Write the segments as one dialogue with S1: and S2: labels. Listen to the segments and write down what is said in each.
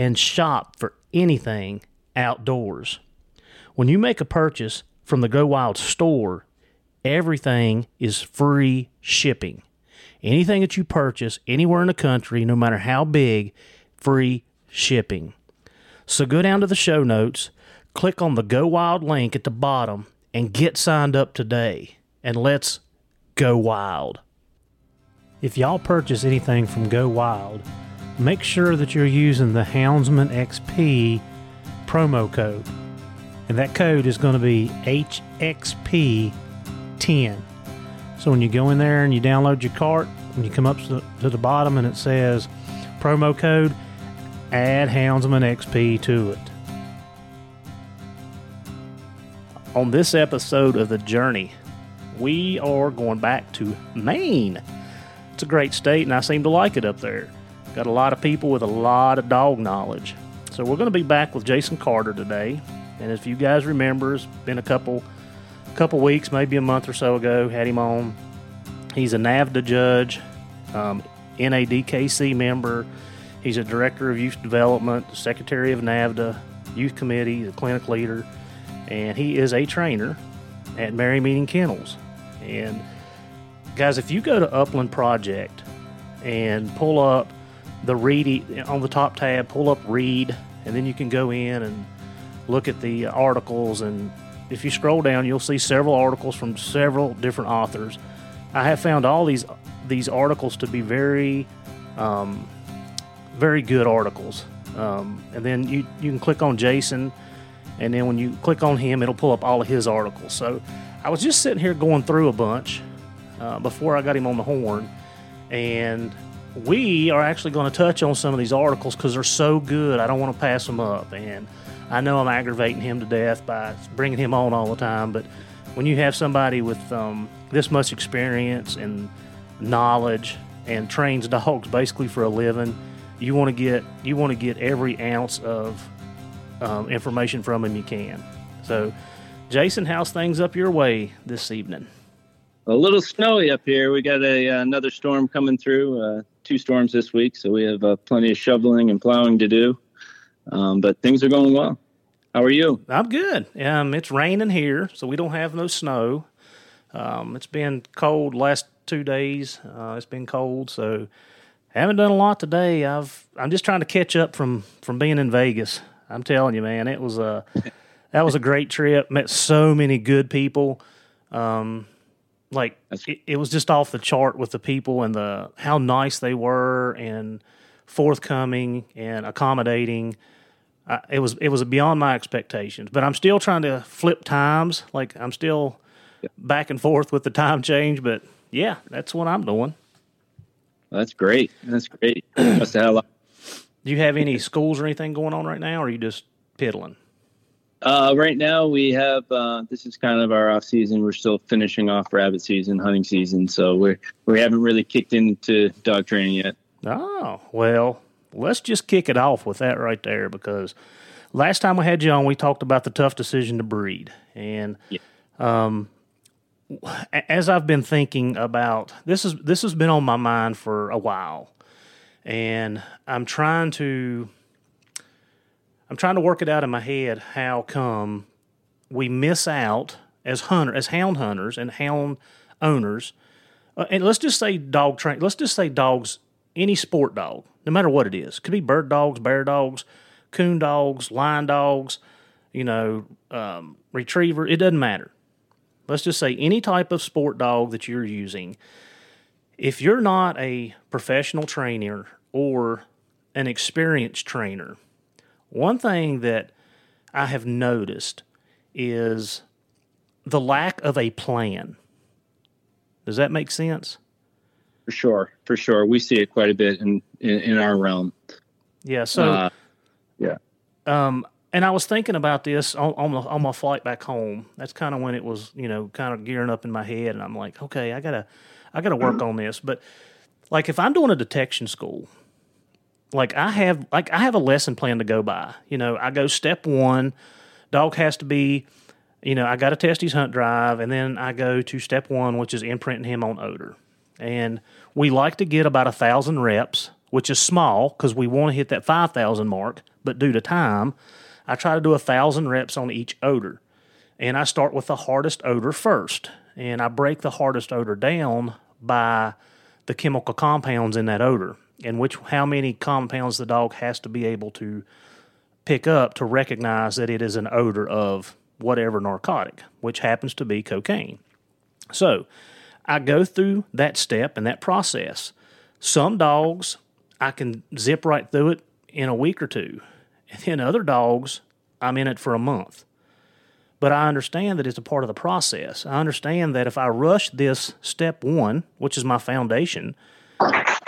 S1: and shop for anything outdoors. When you make a purchase from the Go Wild store, everything is free shipping. Anything that you purchase anywhere in the country, no matter how big, free shipping. So go down to the show notes, click on the Go Wild link at the bottom, and get signed up today. And let's go wild. If y'all purchase anything from Go Wild, make sure that you're using the Houndsman XP promo code. And that code is going to be HXP10. So when you go in there and you download your cart, and you come up to the, to the bottom and it says promo code, add Houndsman XP to it. On this episode of The Journey, we are going back to Maine. It's a great state, and I seem to like it up there. Got a lot of people with a lot of dog knowledge. So we're going to be back with Jason Carter today. And if you guys remember, it's been a couple couple weeks, maybe a month or so ago, had him on. He's a NAVHDA judge, um, NADKC member. He's a director of youth development, the secretary of NAVHDA, youth committee, the clinic leader, and he is a trainer at Merry Meeting Kennels. And guys, if you go to Upland Project and pull up the read on the top tab, pull up read, and then you can go in and look at the articles. And if you scroll down, you'll see several articles from several different authors. I have found all these these articles to be very, um, very good articles. Um, and then you you can click on Jason, and then when you click on him, it'll pull up all of his articles. So I was just sitting here going through a bunch uh, before I got him on the horn, and we are actually going to touch on some of these articles because they're so good. I don't want to pass them up. And I know I'm aggravating him to death by bringing him on all the time, but when you have somebody with um, this much experience and knowledge and trains dogs basically for a living, you want to get you want to get every ounce of um, information from him you can. So, Jason, how's things up your way this evening?
S2: A little snowy up here. We got a uh, another storm coming through. Uh, two storms this week, so we have uh, plenty of shoveling and plowing to do. Um, but things are going well. How are you?
S1: I'm good. Um, it's raining here, so we don't have no snow. Um, it's been cold last two days. Uh, it's been cold, so haven't done a lot today. I've I'm just trying to catch up from from being in Vegas. I'm telling you, man, it was a that was a great trip. Met so many good people. Um, like it, it, was just off the chart with the people and the how nice they were and forthcoming and accommodating. Uh, it was it was beyond my expectations. But I'm still trying to flip times. Like I'm still yeah. back and forth with the time change. But yeah, that's what I'm doing.
S2: That's great. That's great. Must have had a lot.
S1: Do you have any schools or anything going on right now, or are you just piddling?
S2: Uh, right now we have uh, this is kind of our off season. We're still finishing off rabbit season, hunting season, so we we haven't really kicked into dog training yet.
S1: Oh well, let's just kick it off with that right there because last time we had you on, we talked about the tough decision to breed, and yeah. um, as I've been thinking about this is this has been on my mind for a while, and I'm trying to I'm trying to work it out in my head how come we miss out as hunter as hound hunters and hound owners. Uh, and let's just say dog train. Let's just say dogs, any sport dog, no matter what it is. Could be bird dogs, bear dogs, coon dogs, lion dogs, you know, um, retriever. It doesn't matter. Let's just say any type of sport dog that you're using. If you're not a professional trainer or an experienced trainer, one thing that I have noticed is the lack of a plan. Does that make sense?
S2: For sure, for sure. We see it quite a bit in in, in our realm.
S1: Yeah. So. Uh,
S2: yeah.
S1: Um, and I was thinking about this on on, the, on my flight back home. That's kind of when it was, you know, kind of gearing up in my head, and I'm like, okay, I gotta, I gotta work on this. But like, if I'm doing a detection school, like I have like I have a lesson plan to go by. You know, I go step one, dog has to be, you know, I got to test his hunt drive, and then I go to step one, which is imprinting him on odor. And we like to get about a thousand reps, which is small because we want to hit that five thousand mark. But due to time, I try to do a thousand reps on each odor, and I start with the hardest odor first, and I break the hardest odor down by the chemical compounds in that odor and which how many compounds the dog has to be able to pick up to recognize that it is an odor of whatever narcotic, which happens to be cocaine. So, I go through that step and that process. Some dogs I can zip right through it in a week or two. And then other dogs, I'm in it for a month. But I understand that it's a part of the process. I understand that if I rush this step one, which is my foundation,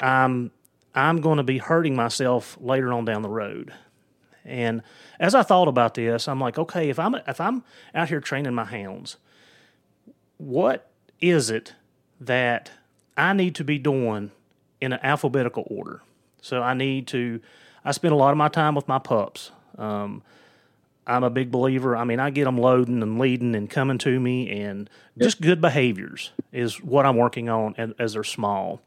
S1: I'm I'm going to be hurting myself later on down the road. And as I thought about this, I'm like, okay, if I'm if I'm out here training my hounds, what is it that I need to be doing in an alphabetical order? So I need to. I spend a lot of my time with my pups. Um, I'm a big believer. I mean, I get them loading and leading and coming to me, and just good behaviors is what I'm working on as, as they're small.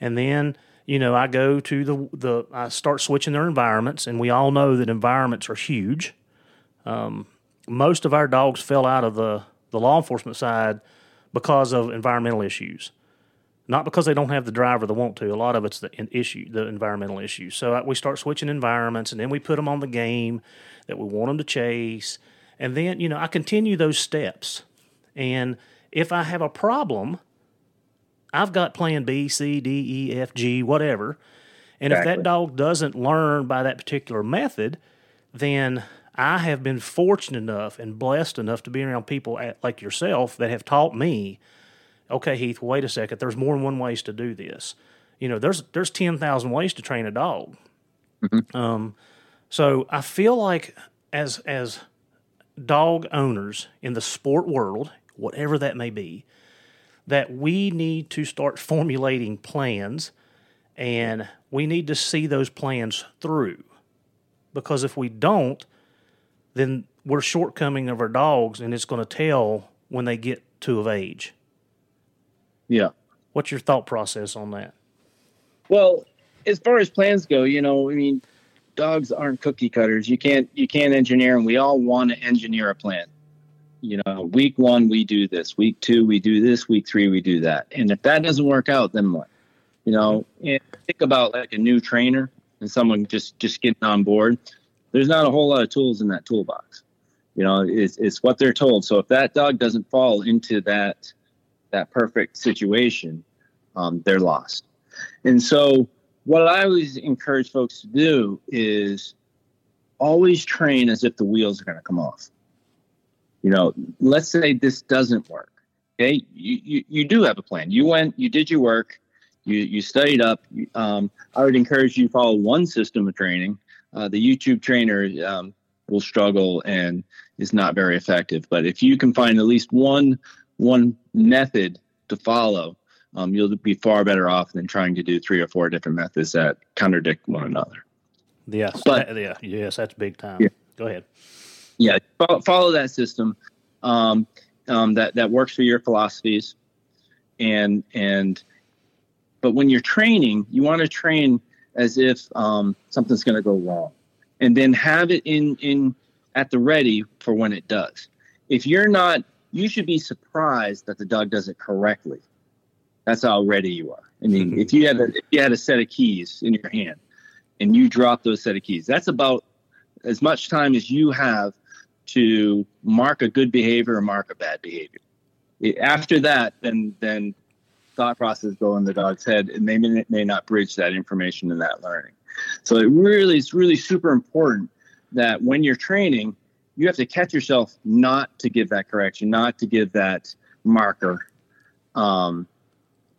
S1: And then you know, I go to the the I start switching their environments, and we all know that environments are huge. Um, most of our dogs fell out of the the law enforcement side because of environmental issues, not because they don't have the drive or they want to. A lot of it's the issue, the environmental issues. So uh, we start switching environments, and then we put them on the game that we want them to chase, and then you know I continue those steps, and if I have a problem I've got plan B, C, D, E, F, G, whatever. And exactly. if that dog doesn't learn by that particular method, then I have been fortunate enough and blessed enough to be around people at, like yourself that have taught me, okay, Heath, wait a second, there's more than one ways to do this. You know, there's there's ten thousand ways to train a dog. Mm-hmm. Um, so I feel like as as dog owners in the sport world, whatever that may be, that we need to start formulating plans and we need to see those plans through. Because if we don't, then we're shortcoming of our dogs and it's going to tell when they get to of age.
S2: Yeah.
S1: What's your thought process on that?
S2: Well, as far as plans go, you know, I mean, dogs aren't cookie cutters. You can't you can't engineer, and we all want to engineer a plan you know, week one we do this, week two we do this, week three we do that. And if that doesn't work out, then what? You know, think about like a new trainer and someone just just getting on board. There's not a whole lot of tools in that toolbox. You know, it's it's what they're told. So if that dog doesn't fall into that that perfect situation, um, they're lost. And so, what I always encourage folks to do is always train as if the wheels are going to come off. You know, let's say this doesn't work. Okay, you, you, you do have a plan. You went, you did your work, you you studied up. Um, I would encourage you to follow one system of training. Uh, the YouTube trainer um, will struggle and is not very effective. But if you can find at least one one method to follow, um, you'll be far better off than trying to do three or four different methods that contradict one another.
S1: Yes, but, yeah, yes, that's big time. Yeah. Go ahead.
S2: Yeah, follow, follow that system um, um, that that works for your philosophies, and and but when you're training, you want to train as if um, something's going to go wrong, and then have it in in at the ready for when it does. If you're not, you should be surprised that the dog does it correctly. That's how ready you are. I mean, mm-hmm. if you had a, if you had a set of keys in your hand and you drop those set of keys, that's about as much time as you have to mark a good behavior or mark a bad behavior. After that, then then thought process go in the dog's head, and they may, may not bridge that information and that learning. So it really is really super important that when you're training, you have to catch yourself not to give that correction, not to give that marker, um,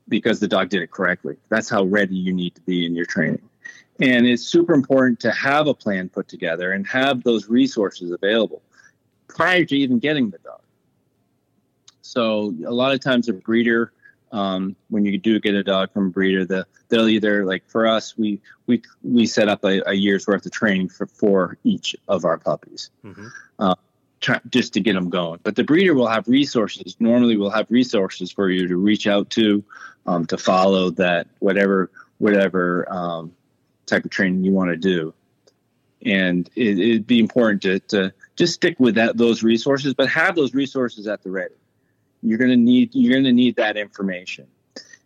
S2: because the dog did it correctly. That's how ready you need to be in your training. And it's super important to have a plan put together and have those resources available prior to even getting the dog. So a lot of times a breeder um, when you do get a dog from a breeder, the they'll either like for us, we we we set up a, a year's worth of training for for each of our puppies, mm-hmm. uh, try, just to get them going. But the breeder will have resources. Normally, will have resources for you to reach out to, um, to follow that whatever whatever um, type of training you want to do. And it, it'd be important to, to just stick with that those resources, but have those resources at the ready. You're going to need you're going to need that information.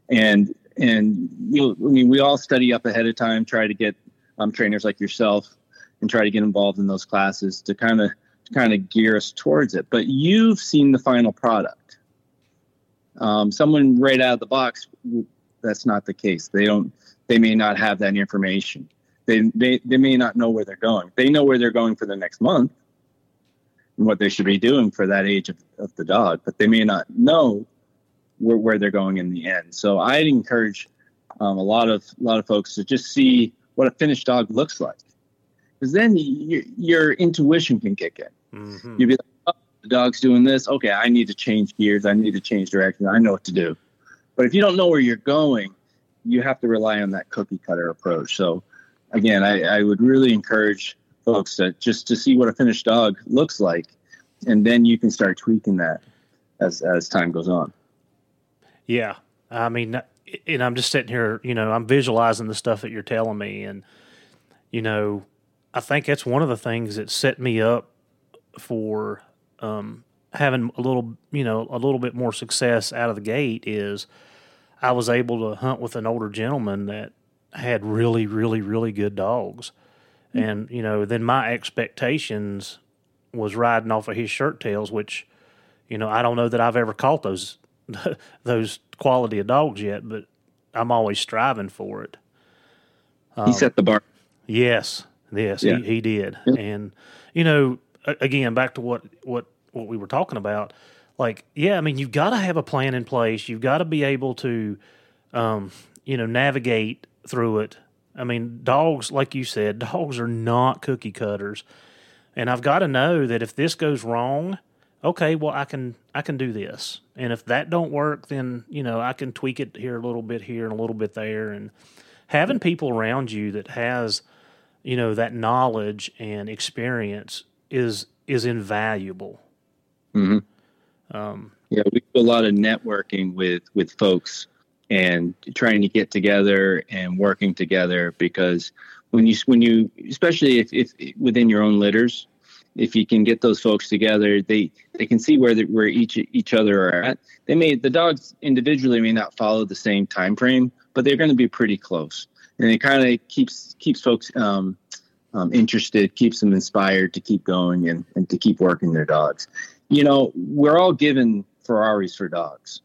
S2: And and you I mean we all study up ahead of time try to get um, trainers like yourself and try to get involved in those classes to kind of kind of gear us towards it. But you've seen the final product. Um, someone right out of the box that's not the case. They don't they may not have that information. They, they they may not know where they're going. They know where they're going for the next month what they should be doing for that age of, of the dog, but they may not know where, where they're going in the end. So I'd encourage um, a lot of a lot of folks to just see what a finished dog looks like, because then you, your intuition can kick in. Mm-hmm. You'd be like, oh, the dog's doing this. Okay, I need to change gears. I need to change direction. I know what to do. But if you don't know where you're going, you have to rely on that cookie cutter approach. So again, I, I would really encourage folks that just to see what a finished dog looks like, and then you can start tweaking that as as time goes on.
S1: Yeah, I mean, and I'm just sitting here, you know, I'm visualizing the stuff that you're telling me, and you know, I think that's one of the things that set me up for um, having a little, you know, a little bit more success out of the gate is I was able to hunt with an older gentleman that had really, really, really good dogs and you know then my expectations was riding off of his shirt tails which you know i don't know that i've ever caught those those quality of dogs yet but i'm always striving for it.
S2: Um, he set the bar.
S1: Yes yes yeah. he, he did. Yeah. and you know again back to what what what we were talking about like yeah i mean you've got to have a plan in place. You've got to be able to um, you know navigate through it I mean, dogs, like you said, dogs are not cookie cutters. And I've got to know that if this goes wrong, okay, well I can I can do this. And if that don't work, then, you know, I can tweak it here a little bit here and a little bit there and having people around you that has, you know, that knowledge and experience is is invaluable.
S2: Mm-hmm. Um, yeah, we do a lot of networking with with folks and trying to get together and working together because when you when you especially if, if within your own litters if you can get those folks together they they can see where the, where each each other are at. They may the dogs individually may not follow the same time frame but they're going to be pretty close. And it kind of keeps keeps folks um, um, interested keeps them inspired to keep going and, and to keep working their dogs. You know we're all given ferraris for dogs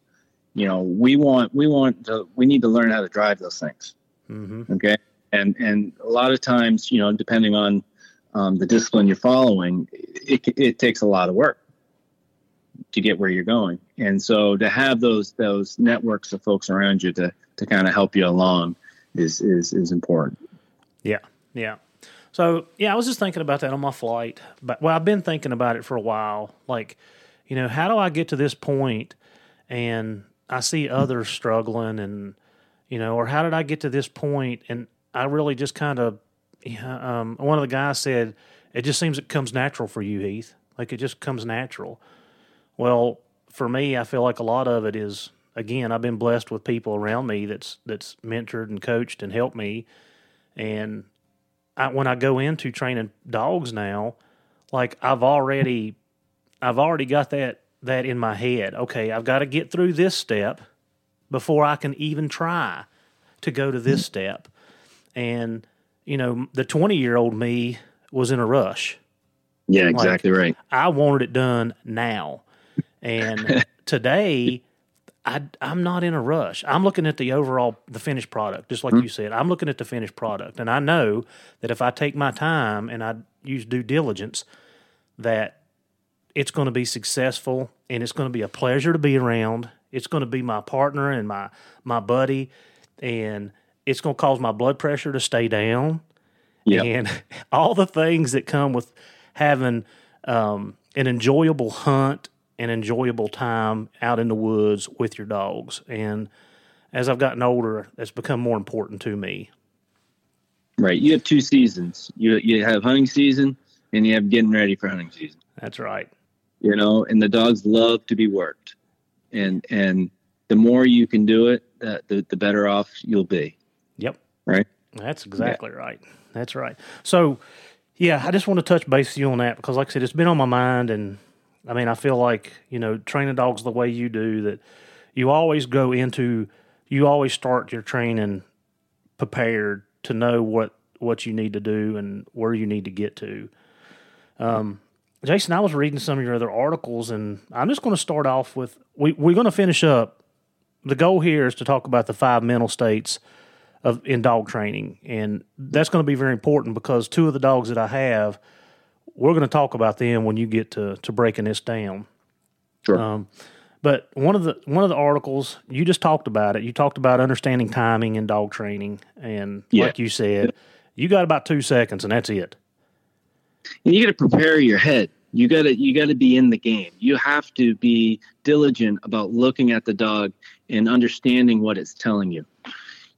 S2: you know, we want we want to we need to learn how to drive those things.
S1: Mm-hmm.
S2: Okay, and and a lot of times, you know, depending on um, the discipline you're following, it, it takes a lot of work to get where you're going. And so to have those those networks of folks around you to to kind of help you along is is is important.
S1: Yeah, yeah. So yeah, I was just thinking about that on my flight. But well, I've been thinking about it for a while. Like, you know, how do I get to this point and I see others struggling and you know, or how did I get to this point? and I really just kind of um, one of the guys said, it just seems it comes natural for you, Heath. Like it just comes natural. Well, for me, I feel like a lot of it is again, I've been blessed with people around me that's that's mentored and coached and helped me. And I, when I go into training dogs now, like I've already, I've already got that that in my head. Okay, I've got to get through this step before I can even try to go to this step. And you know, the twenty year old me was in a rush.
S2: Yeah, exactly
S1: Like,
S2: right.
S1: I wanted it done now. And today, I, I'm not in a rush. I'm looking at the overall, the finished product, just like mm-hmm. you said. I'm looking at the finished product. And I know that if I take my time and I use due diligence, that it's going to be successful and it's going to be a pleasure to be around. It's going to be my partner and my, my buddy. And it's going to cause my blood pressure to stay down
S2: Yeah.
S1: and all the things that come with having um, an enjoyable hunt, an enjoyable time out in the woods with your dogs. And as I've gotten older, that's become more important to me.
S2: Right. You have two seasons. You you have hunting season and you have getting ready for hunting season.
S1: That's right.
S2: You know, and the dogs love to be worked. And and the more you can do it, the the, the better off you'll be.
S1: Yep.
S2: Right.
S1: That's exactly right. That's right. So, yeah, I just want to touch base with you on that because, like I said, it's been on my mind. And I mean, I feel like, you know, training dogs the way you do, that you always go into, you always start your training prepared to know what, what you need to do and where you need to get to. Um, Jason, I was reading some of your other articles, and I'm just going to start off with we, we're going to finish up. The goal here is to talk about the five mental states of in dog training, and that's going to be very important because two of the dogs that I have, we're going to talk about them when you get to to breaking this down.
S2: Sure.
S1: Um, but one of the one of the articles you just talked about it. You talked about understanding timing in dog training, and
S2: Yeah.
S1: like you said, you got about two seconds, and that's it.
S2: and you got to prepare your head you got to you got to be in the game. You have to be diligent about looking at the dog and understanding what it's telling you.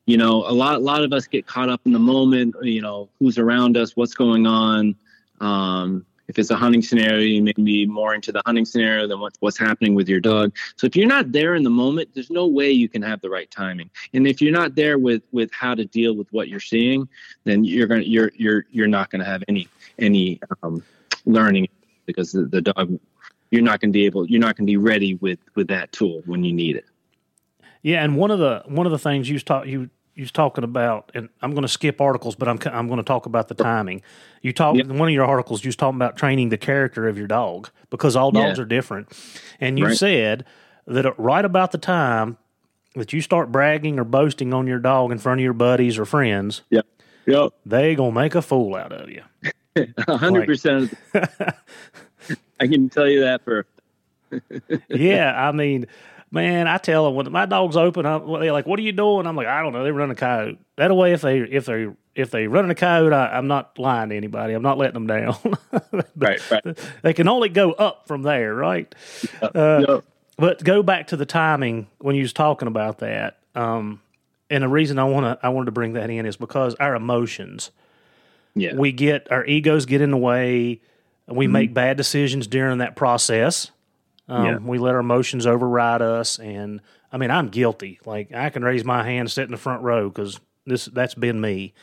S2: You know a lot a lot of us get caught up in the moment you know who's around us what's going on. Um, if it's a hunting scenario you may be more into the hunting scenario than what's what's happening with your dog. So if you're not there in the moment there's no way you can have the right timing. And if you're not there with with how to deal with what you're seeing then you're gonna you're you're you're not gonna have any any um, learning because the, the dog you're not going to be able you're not going to be ready with with that tool when you need it
S1: Yeah, and one of the one of the things you talk you you was talking about, and I'm going to skip articles, but I'm I'm going to talk about the timing. You talk
S2: Yep.
S1: one of your articles. You was talking about training the character of your dog because all dogs
S2: Yeah.
S1: are different, and you
S2: Right.
S1: said that right about the time that you start bragging or boasting on your dog in front of your buddies or friends,
S2: yep yep
S1: they gonna make a fool out of you.
S2: a hundred percent i can tell you that for
S1: yeah, I mean, man, I tell them when my dog's open, I'm, they're like, "What are you doing?" I'm like, "I don't know. They run a coyote." That way, if they if they if they running a coyote, I, I'm not lying to anybody. I'm not letting them down.
S2: right right
S1: they can only go up from there, right? Uh,
S2: Yep.
S1: But go back to the timing when you was talking about that. Um, and the reason I want to I wanted to bring that in is because our emotions
S2: yeah.
S1: we get our egos get in the way we make bad decisions during that process. Um,
S2: Yeah.
S1: we let our emotions override us and i mean i'm guilty. Like i can raise my hand sit in the front row because this that's been me.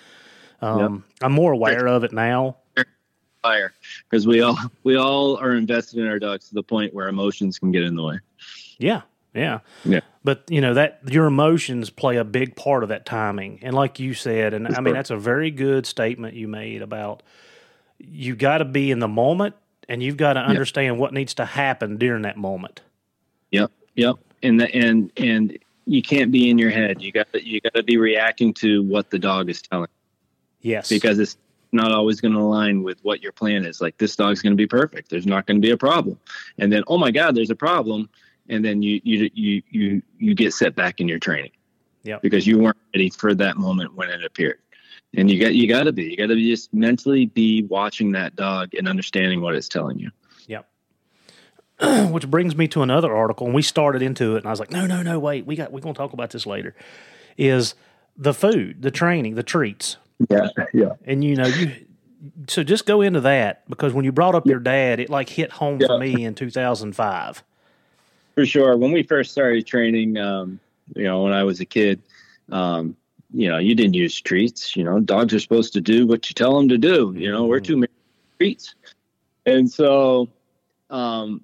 S1: Um, i'm more aware of it now.
S2: Fire. Because we all we all are invested in our dogs to the point where emotions can get in the way.
S1: Yeah yeah.
S2: Yeah
S1: but you know that your emotions play a big part of that timing and like you said and i mean that's a very good statement you made about you got to be in the moment and you've got to understand what needs to happen during that moment
S2: Yep, yep. and the, and and you can't be in your head. You got you got to be reacting to what the dog is telling.
S1: Yes.
S2: Because it's not always going to align with what your plan is. Like this dog's going to be perfect. There's not going to be a problem. And then oh my god, there's a problem. And then you you you you you get set back in your training.
S1: Yeah.
S2: Because you weren't ready for that moment when it appeared. And you got you got to be. You got to be just mentally be watching that dog and understanding what it's telling you.
S1: Yep. Which brings me to another article, and we started into it, and I was like, no, no, no, wait, we got we're gonna talk about this later. Is the food, the training, the treats,
S2: Yeah, yeah.
S1: and you know you. So just go into that because when you brought up your dad, it like hit home for me in 2005.
S2: For sure. When we first started training, um, you know, when I was a kid, um, you know, you didn't use treats. You know, dogs are supposed to do what you tell them to do. You know, we're too many treats. And so, um,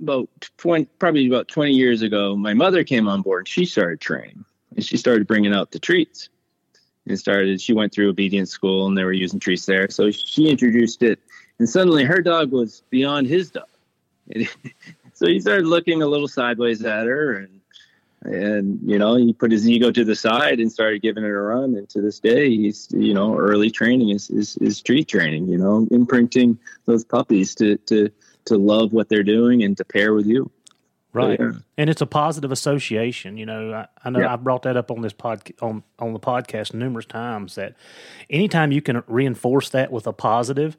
S2: about 20, probably about 20 years ago, my mother came on board. And she started training and she started bringing out the treats and started, she went through obedience school and they were using treats there. So she introduced it and suddenly her dog was beyond his dog. so he started looking a little sideways at her and and you know he put his ego to the side and started giving it a run and to this day he's you know early training is is, is treat training you know imprinting those puppies to to to love what they're doing and to pair with you
S1: Right.
S2: Yeah.
S1: And it's a positive association. You know, I, I know
S2: Yeah.
S1: I brought that up on this pod on on the podcast numerous times that anytime you can reinforce that with a positive,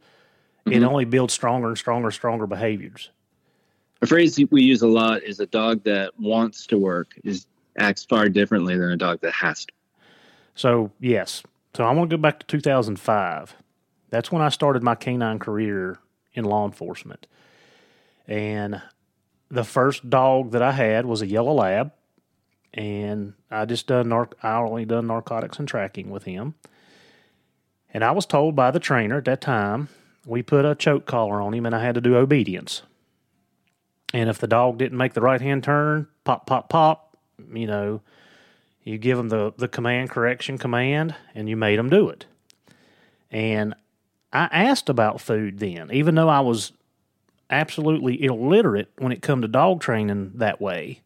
S1: it
S2: Mm-hmm.
S1: only builds stronger and stronger, stronger behaviors.
S2: A phrase we use a lot is a dog that wants to work is acts far differently than a dog that has to
S1: So yes. So I want to go back to 2005. That's when I started my canine career in law enforcement. And the first dog that I had was a yellow lab, and I just done narc- I only done narcotics and tracking with him. And I was told by the trainer at that time we put a choke collar on him, and I had to do obedience. And if the dog didn't make the right hand turn, pop, pop, pop, you know, you give them the, the command correction command, and you made them do it. And I asked about food then, even though I was absolutely illiterate when it come to dog training that way.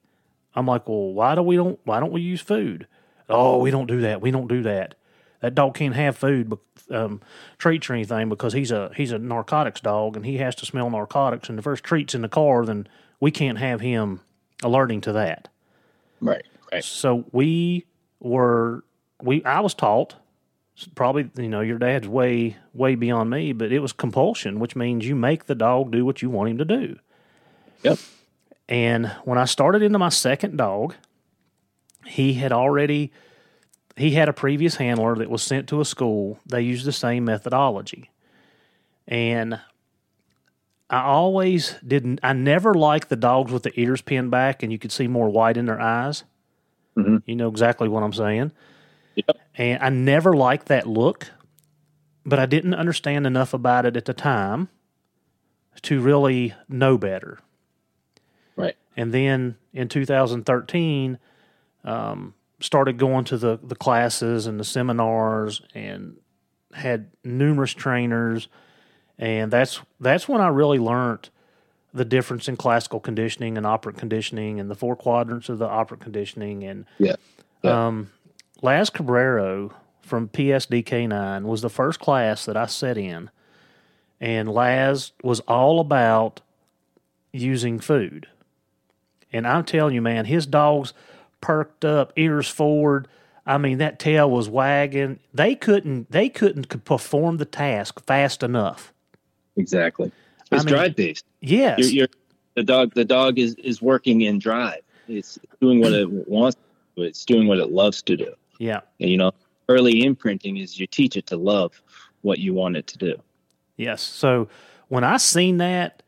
S1: I'm like, well, why do we don't why don't we use food? Oh, we don't do that. We don't do that. That dog can't have food, um, treats or anything because he's a he's a narcotics dog and he has to smell narcotics. And if there's treats in the car, then we can't have him alerting to that.
S2: right right
S1: So we were we I was taught probably you know your dad's way way beyond me, but it was compulsion, which means you make the dog do what you want him to do.
S2: yep
S1: And when I started into my second dog, he had already he had a previous handler that was sent to a school. They used the same methodology. And I always didn't I never liked the dogs with the ears pinned back and you could see more white in their eyes.
S2: Mhm.
S1: You know exactly what I'm saying.
S2: Yep.
S1: And I never liked that look, but I didn't understand enough about it at the time to really know better.
S2: right
S1: And then in 2013, um, started going to the, the classes and the seminars and had numerous trainers. And that's that's when I really learned the difference in classical conditioning and operant conditioning and the four quadrants of the operant conditioning. And
S2: yeah Yeah.
S1: um, Laz Cabrero from PSDK9 was the first class that I set in. And Laz was all about using food. And I'm telling you, man, his dogs perked up, ears forward. I mean, that tail was wagging. They couldn't. They couldn't perform the task fast enough.
S2: exactly
S1: I
S2: it's
S1: mean-
S2: drive based
S1: Yes.
S2: you're, you're the dog the dog is is working in drive it's doing what it wants to do. it's doing what it loves to do
S1: yeah.
S2: and you know early imprinting is you teach it to love what you want it to do
S1: Yes. So when I seen that,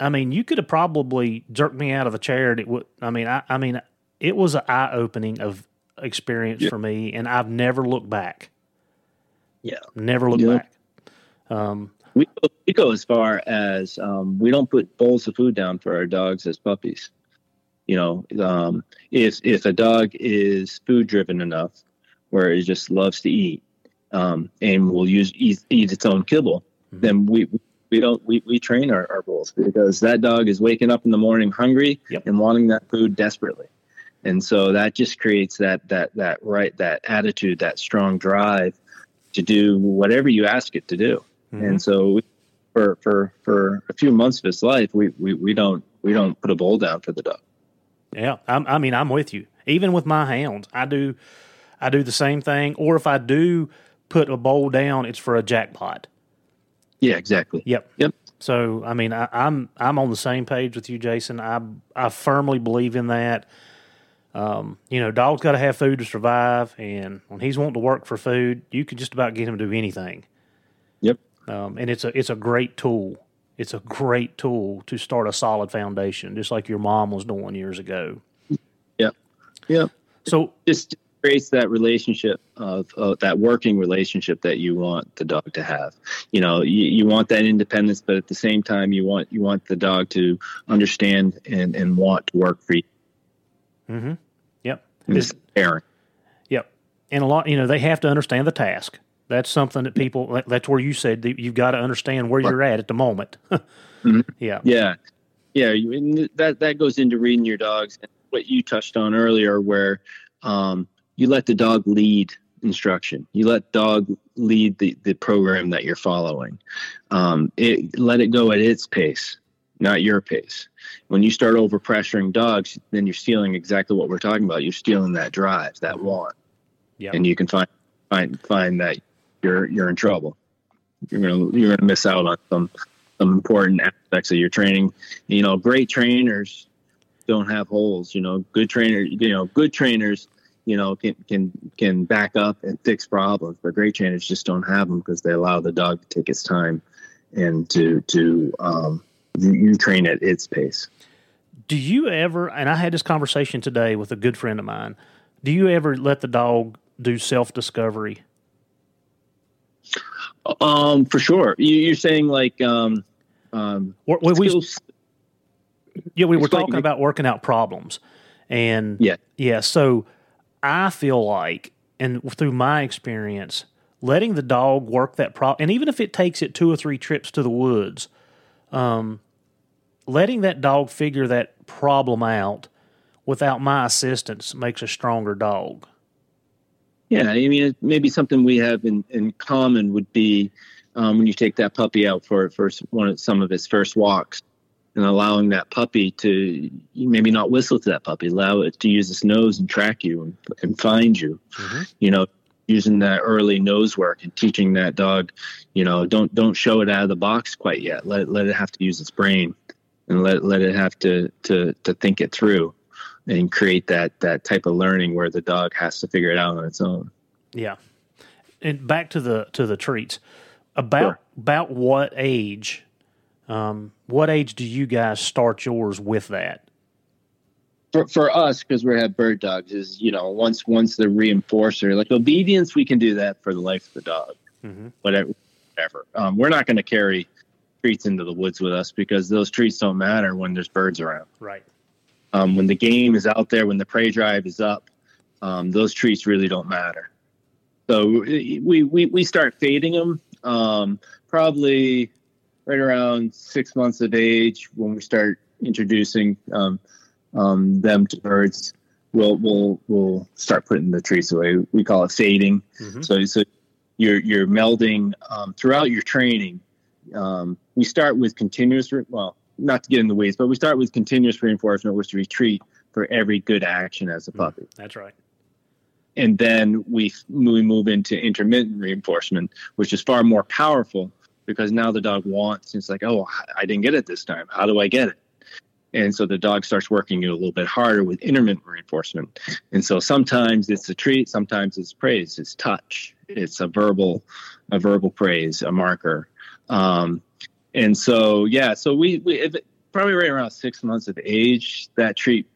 S1: I mean, you could have probably jerked me out of the chair. And it would. I mean, I, I mean, it was an eye opening of experience
S2: Yeah.
S1: for me, and I've never looked back.
S2: Yeah.
S1: Never looked
S2: Yeah.
S1: back. Um,
S2: we go, we go as far as um, we don't put bowls of food down for our dogs as puppies you know um, if if a dog is food driven enough where it just loves to eat um, and will use eat, eat its own kibble
S1: Mhm.
S2: then we we don't we, we train our, our bulls because that dog is waking up in the morning hungry
S1: Yep.
S2: and wanting that food desperately and so that just creates that that that right that attitude that strong drive to do whatever you ask it to do
S1: Mhm.
S2: and so we, for for for a few months of his life we, we we don't we don't put a bowl down for the dog
S1: Yeah, I'm, I mean, I'm with you. Even with my hounds, I do, I do the same thing. Or if I do put a bowl down, it's for a jackpot.
S2: yeah exactly
S1: Yep.
S2: Yep.
S1: So I mean, I, I'm I'm on the same page with you, Jason. I I firmly believe in that. Um, you know, dogs got to have food to survive, and when he's wanting to work for food, you can just about get him to do anything.
S2: yep
S1: Um, and it's a it's a great tool. It's a great tool to start a solid foundation, just like your mom was doing years ago.
S2: yep yep
S1: So
S2: just creates that relationship of uh, that working relationship that you want the dog to have. You know, you, you want that independence, but at the same time, you want you want the dog to understand and and want to work for you.
S1: Hmm Yep.
S2: It's caring.
S1: Yep. And a lot, you know, they have to understand the task. That's something that people, that's where you said that you've got to understand where you're at at the moment.
S2: Mhm.
S1: Yeah.
S2: Yeah, yeah. You, that that goes into reading your dogs. And what you touched on earlier, where um, you let the dog lead instruction. You let dog lead the the program that you're following. Um, it let it go at its pace, not your pace. When you start over pressuring dogs, then you're stealing exactly what we're talking about. You're stealing that drive, that want,
S1: Yeah.
S2: and you can find find find that you're you're in trouble. You're gonna you're gonna miss out on some some important aspects of your training. You know, great trainers don't have holes. You know, good trainer, you know, good trainers, you know, can can can back up and fix problems, but great trainers just don't have them because they allow the dog to take its time and to to um, you, you train at its pace.
S1: Do you ever, and I had this conversation today with a good friend of mine, do you ever let the dog do self discovery?
S2: Um, for sure. You, you're saying like um, um,
S1: Or, we, yeah, we were talking about working out problems. And
S2: Yeah.
S1: yeah, so I feel like, and through my experience, letting the dog work that problem, and even if it takes it two or three trips to the woods, um, letting that dog figure that problem out without my assistance makes a stronger dog.
S2: Yeah, I mean, maybe something we have in, in common would be um, when you take that puppy out for for one of some of his first walks, and allowing that puppy to maybe not whistle to that puppy, allow it to use its nose and track you and, and find you.
S1: Mhm.
S2: You know, using that early nose work and teaching that dog, you know, don't don't show it out of the box quite yet. Let let it have to use its brain, and let let it have to to to think it through and create that that type of learning where the dog has to figure it out on its own.
S1: Yeah. And back to the to the treats. About
S2: Sure.
S1: about what age um, what age do you guys start yours with that?
S2: For, for us, because we have bird dogs, is you know once once the reinforcer like obedience, we can do that for the life of the dog,
S1: Mm-hmm.
S2: whatever. whatever. Um, we're not going to carry treats into the woods with us because those treats don't matter when there's birds around.
S1: Right.
S2: Um, when the game is out there, when the prey drive is up, um, those treats really don't matter. So we we, we start fading them um, probably right around six months of age when we start introducing um, um, them to birds. We'll we'll we'll start putting the treats away. We call it fading.
S1: Mhm.
S2: So so you're you're melding um, throughout your training. Um, we start with continuous. Re- well, not to get in the weeds, but we start with continuous reinforcement, which is a retreat for every good action as a puppy
S1: That's right.
S2: and then we we move into intermittent reinforcement, which is far more powerful because now the dog wants. It's like, oh, I didn't get it this time. How do I get it? And so the dog starts working you a little bit harder with intermittent reinforcement. And so sometimes it's a treat, sometimes it's praise, it's touch, it's a verbal, a verbal praise, a marker. Um, and so yeah, so we we if it, probably right around six months of age, that treat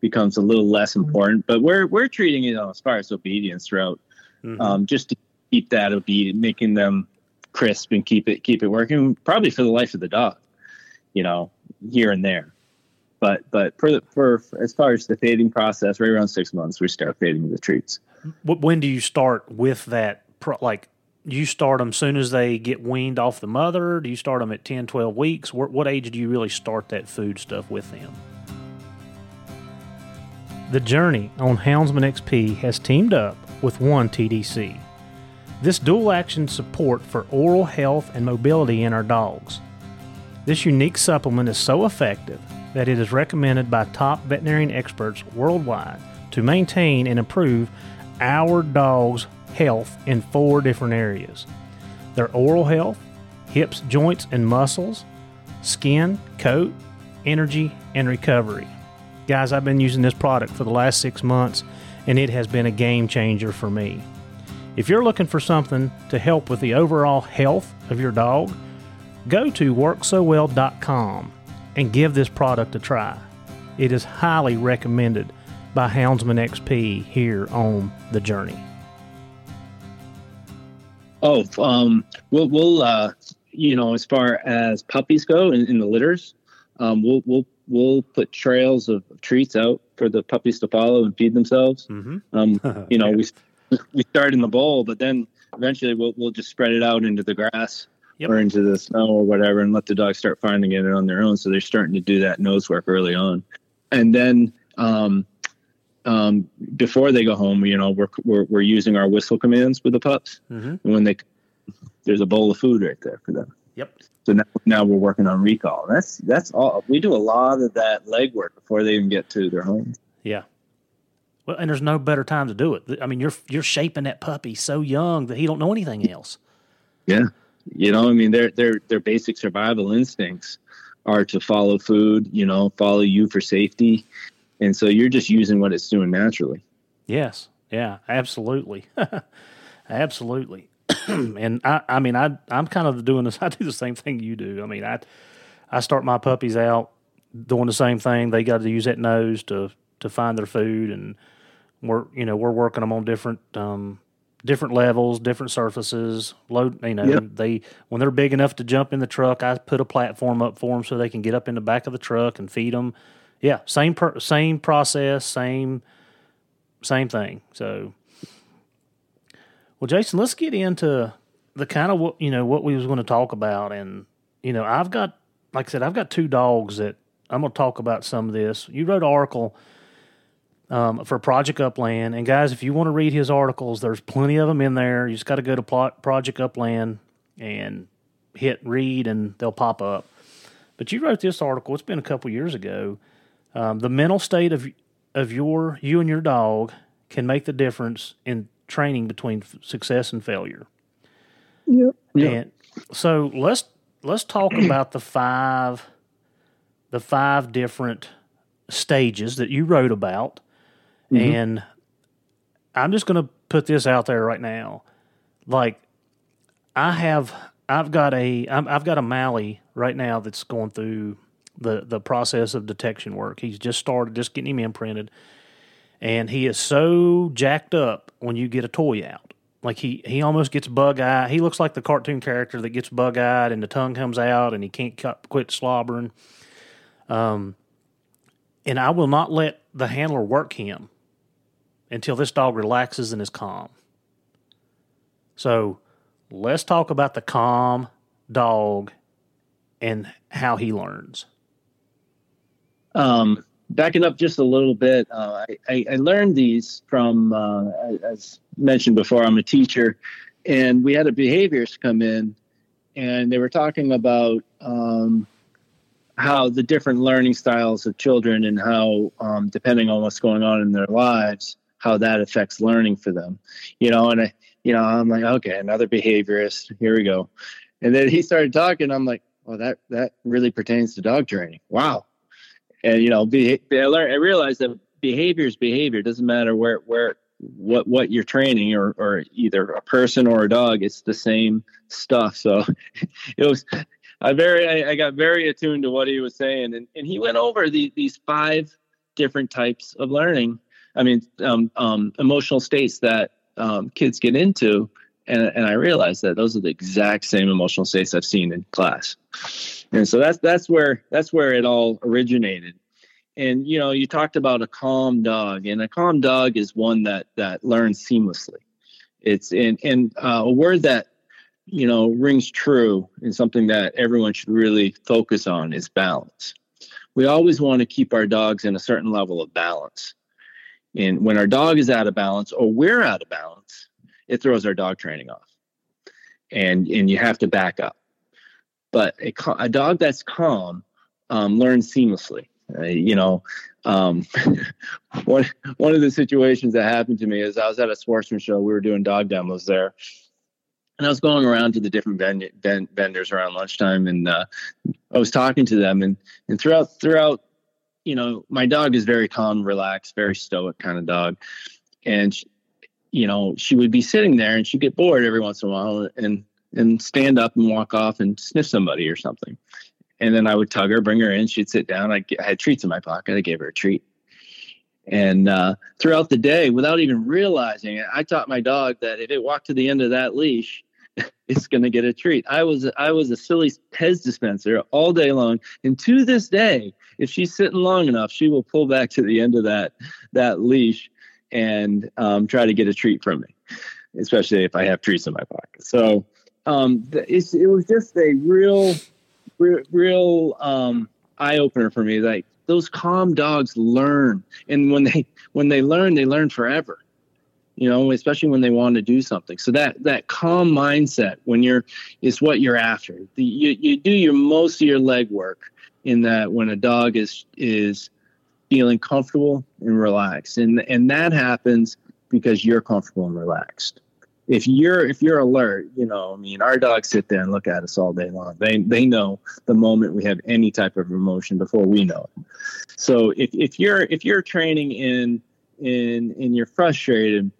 S2: becomes a little less important. But we're we're treating it you know, as far as obedience throughout,
S1: Mhm.
S2: um, just to keep that obedient, making them crisp and keep it keep it working. Probably for the life of the dog, you know, here and there. But but for the, for, for as far as the fading process, right around six months, we start fading the treats.
S1: When do you start with that? Pro- like you start them soon as they get weaned off the mother? Do you start them at 10, 12 weeks? What, what age do you really start that food stuff with them? The Journey on Houndsman XP has teamed up with One TDC. This dual action support for oral health and mobility in our dogs. This unique supplement is so effective that it is recommended by top veterinarian experts worldwide to maintain and improve our dog's health in four different areas their oral health, hips, joints, and muscles, skin, coat, energy, and recovery. Guys, I've been using this product for the last six months and it has been a game changer for me. If you're looking for something to help with the overall health of your dog, go to worksowell.com and give this product a try. It is highly recommended by Houndsman XP here on the journey.
S2: Oh, um, we'll we'll uh, you know as far as puppies go in, in the litters, um, we'll we'll we'll put trails of treats out for the puppies to follow and feed themselves.
S1: Mm-hmm.
S2: Um, you know, we we start in the bowl, but then eventually we'll we'll just spread it out into the grass
S1: Yep.
S2: or into the snow or whatever, and let the dogs start finding it on their own. So they're starting to do that nose work early on, and then um, um, before they go home, you know, we're we're, we're using our whistle commands with the pups.
S1: Mhm.
S2: And when they there's a bowl of food right there for them.
S1: Yep.
S2: So now, now we're working on recall. That's that's all. We do a lot of that legwork before they even get to their home.
S1: Yeah. Well, and there's no better time to do it. I mean, you're you're shaping that puppy so young that he don't know anything else.
S2: Yeah. You know, I mean, their their their basic survival instincts are to follow food. You know, follow you for safety, and so you're just using what it's doing naturally.
S1: Yes. Yeah. Absolutely. absolutely. and I, I mean, I, I'm kind of doing this. I do the same thing you do. I mean, I, I start my puppies out doing the same thing. They got to use that nose to, to find their food, and we're, you know, we're working them on different, um, different levels, different surfaces. Load, you know,
S2: Yep.
S1: they when they're big enough to jump in the truck, I put a platform up for them so they can get up in the back of the truck and feed them. Yeah, same per, same process, same same thing. So, well, Jason, let's get into the kind of what you know what we was going to talk about, and you know, I've got, like I said, I've got two dogs that I'm going to talk about some of this. You wrote an article um, for Project Upland, and guys, if you want to read his articles, there's plenty of them in there. You just got to go to Plot, Project Upland and hit read, and they'll pop up. But you wrote this article. It's been a couple years ago. Um, the mental state of of your you and your dog can make the difference in training between f- success and failure.
S2: Yep.
S1: And so let's let's talk about the five the five different stages that you wrote about. And I'm just going to put this out there right now. Like I have I've got a I'm, I've got a Mally right now that's going through the the process of detection work. He's just started just getting him imprinted and he is so jacked up when you get a toy out. Like he he almost gets bug eyed. He looks like the cartoon character that gets bug eyed and the tongue comes out and he can't quit slobbering. Um, and I will not let the handler work him until this dog relaxes and is calm. So let's talk about the calm dog and how he learns.
S2: Um, backing up just a little bit, uh, I, I, learned these from, uh, as mentioned before, I'm a teacher, and we had a behaviorist come in, and they were talking about um, how the different learning styles of children and how, um, depending on what's going on in their lives, how that affects learning for them. You know, and I, you know, I'm like, okay, another behaviorist. Here we go. And then he started talking. I'm like, well, that that really pertains to dog training. Wow and you know be, I, learned, I realized that behavior is behavior. It doesn't matter where where what what you're training or or either a person or a dog it's the same stuff. So it was i very I, I got very attuned to what he was saying and, and he went over the, these five different types of learning i mean um, um, emotional states that um, kids get into and, and i realized that those are the exact same emotional states i've seen in class and so that's that's where that's where it all originated and you know you talked about a calm dog and a calm dog is one that that learns seamlessly it's in and uh, a word that you know rings true and something that everyone should really focus on is balance. We always want to keep our dogs in a certain level of balance. And when our dog is out of balance or we're out of balance, it throws our dog training off. And and you have to back up. But a, a dog that's calm um, learns seamlessly. Uh, you know, um, one one of the situations that happened to me is I was at a sportsman show. We were doing dog demos there, and I was going around to the different vend- vendors around lunchtime, and uh, I was talking to them, and and throughout throughout, you know, my dog is very calm, relaxed, very stoic kind of dog, and she, you know, she would be sitting there, and she'd get bored every once in a while, and and stand up and walk off and sniff somebody or something, and then I would tug her, bring her in, she'd sit down. I, I had treats in my pocket. I gave her a treat. And uh, throughout the day, without even realizing it, I taught my dog that if it walked to the end of that leash, it's going to get a treat. I was I was a silly Pez dispenser all day long, and to this day, if she's sitting long enough, she will pull back to the end of that that leash and um, try to get a treat from me, especially if I have treats in my pocket. So um, it was just a real, real, real um, eye opener for me. Like those calm dogs learn, and when they when they learn, they learn forever you know especially when they want to do something so that that calm mindset when you're is what you're after the, you, you do your most of your leg work in that when a dog is is feeling comfortable and relaxed and and that happens because you're comfortable and relaxed if you're if you're alert you know i mean our dogs sit there and look at us all day long they they know the moment we have any type of emotion before we know it so if, if you're if you're training in in and you're frustrated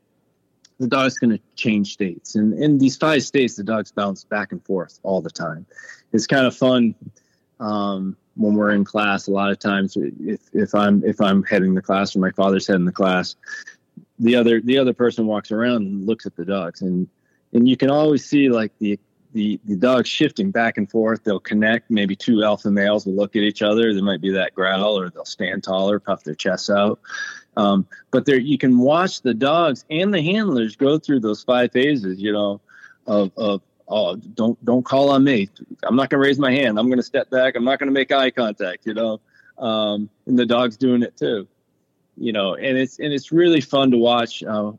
S2: the dog's going to change states. And in these five states, the dogs bounce back and forth all the time. It's kind of fun um, when we're in class. A lot of times, if, if I'm if I'm heading the class or my father's heading the class, the other the other person walks around and looks at the dogs, and and you can always see like the the the dogs shifting back and forth. They'll connect. Maybe two alpha males will look at each other. There might be that growl, or they'll stand taller, puff their chests out. Um, but there, you can watch the dogs and the handlers go through those five phases. You know, of of oh, don't don't call on me. I'm not going to raise my hand. I'm going to step back. I'm not going to make eye contact. You know, um, and the dog's doing it too. You know, and it's and it's really fun to watch. Uh,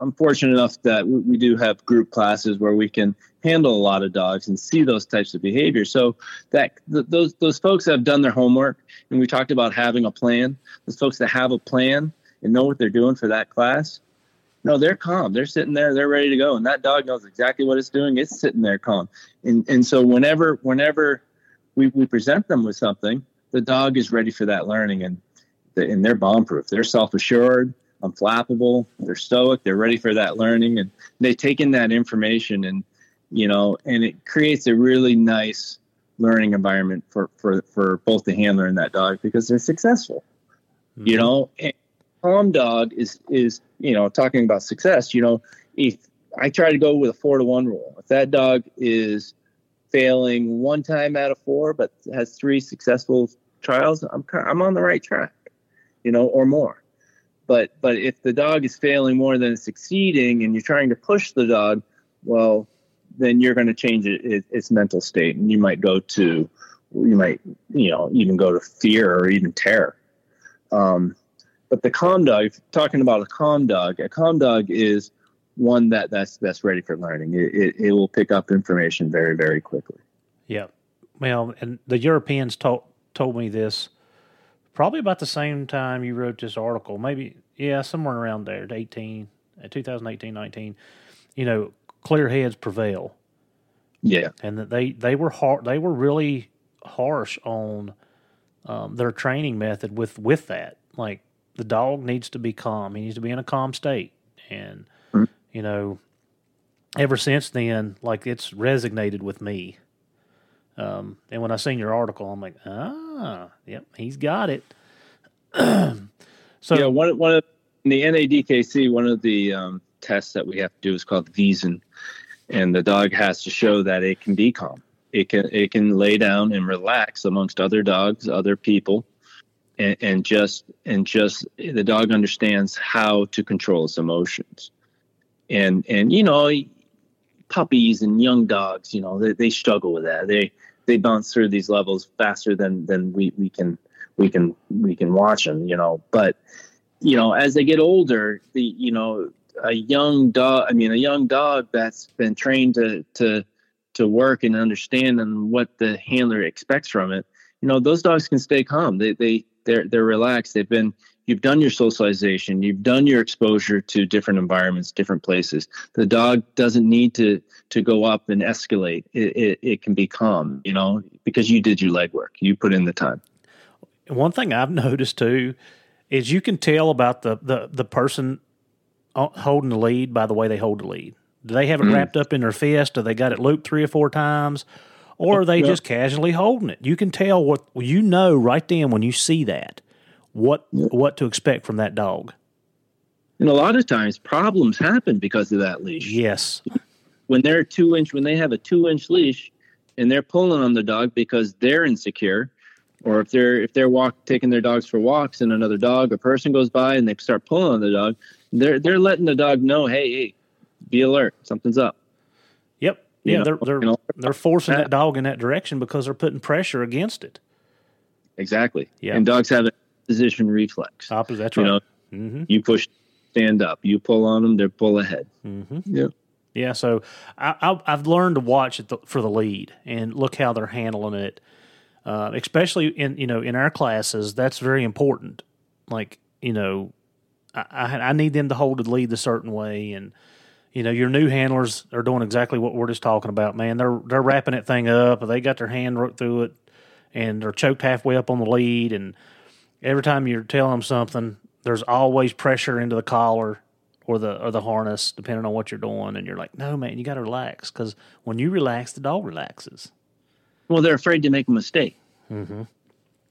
S2: I'm fortunate enough that we do have group classes where we can handle a lot of dogs and see those types of behaviors. So that th- those those folks have done their homework, and we talked about having a plan. Those folks that have a plan and know what they're doing for that class, no, they're calm. They're sitting there, they're ready to go, and that dog knows exactly what it's doing. It's sitting there calm. And and so whenever whenever we, we present them with something, the dog is ready for that learning, and the, and they're bomb proof. They're self assured unflappable. They're stoic. They're ready for that learning, and they take in that information, and you know, and it creates a really nice learning environment for for for both the handler and that dog because they're successful. Mm-hmm. You know, and calm dog is is you know talking about success. You know, if I try to go with a four to one rule, if that dog is failing one time out of four but has three successful trials, I'm I'm on the right track. You know, or more but but if the dog is failing more than it's succeeding, and you're trying to push the dog, well, then you're going to change it, it, its mental state, and you might go to, you might you know even go to fear or even terror. Um, but the calm dog, talking about a calm dog, a calm dog is one that that's that's ready for learning. It, it, it will pick up information very very quickly.
S1: Yeah, well, and the Europeans told told me this probably about the same time you wrote this article, maybe, yeah, somewhere around there, 18, uh, 2018, 19, you know, clear heads prevail.
S2: Yeah.
S1: And that they, they were hard, they were really harsh on um, their training method with, with that. Like the dog needs to be calm. He needs to be in a calm state. And, mm-hmm. you know, ever since then, like it's resonated with me. Um, and when I seen your article, I'm like, ah, yep, he's got it.
S2: so yeah, one one of in the NADKC, one of the um, tests that we have to do is called Wiesen, and the dog has to show that it can be calm. It can it can lay down and relax amongst other dogs, other people, and, and just and just the dog understands how to control its emotions. And and you know puppies and young dogs, you know, they, they struggle with that. They they bounce through these levels faster than than we we can we can we can watch them, you know. But you know, as they get older, the you know a young dog. I mean, a young dog that's been trained to to to work and understand and what the handler expects from it. You know, those dogs can stay calm. They they they're they're relaxed. They've been you've done your socialization. You've done your exposure to different environments, different places. The dog doesn't need to to go up and escalate. It it, it can be calm. You know, because you did your legwork. You put in the time.
S1: One thing I've noticed too is you can tell about the the the person holding the lead by the way they hold the lead. Do they have it mm. wrapped up in their fist? Do they got it looped three or four times? Or are they just casually holding it? You can tell what you know right then when you see that what what to expect from that dog.
S2: And a lot of times problems happen because of that leash.
S1: Yes.
S2: When they're two inch when they have a two inch leash and they're pulling on the dog because they're insecure, or if they're if they're walk taking their dogs for walks and another dog or person goes by and they start pulling on the dog, they're they're letting the dog know, hey, hey, be alert, something's up.
S1: Yep. You yeah, know, they're they're they're forcing that dog in that direction because they're putting pressure against it.
S2: Exactly. Yeah. And dogs have a position reflex.
S1: Opposite. That's right. You know,
S2: mm-hmm. you push, stand up. You pull on them, they pull ahead.
S1: Mm-hmm. Yeah. Yeah. So I, have learned to watch it for the lead and look how they're handling it. Uh, especially in you know in our classes, that's very important. Like you know, I, I need them to hold the lead a certain way, and you know your new handlers are doing exactly what we're just talking about. Man, they're they're wrapping that thing up. They got their hand right through it, and they're choked halfway up on the lead. And every time you're telling them something, there's always pressure into the collar or the or the harness, depending on what you're doing. And you're like, no, man, you got to relax because when you relax, the dog relaxes.
S2: Well, they're afraid to make a mistake. Mm-hmm.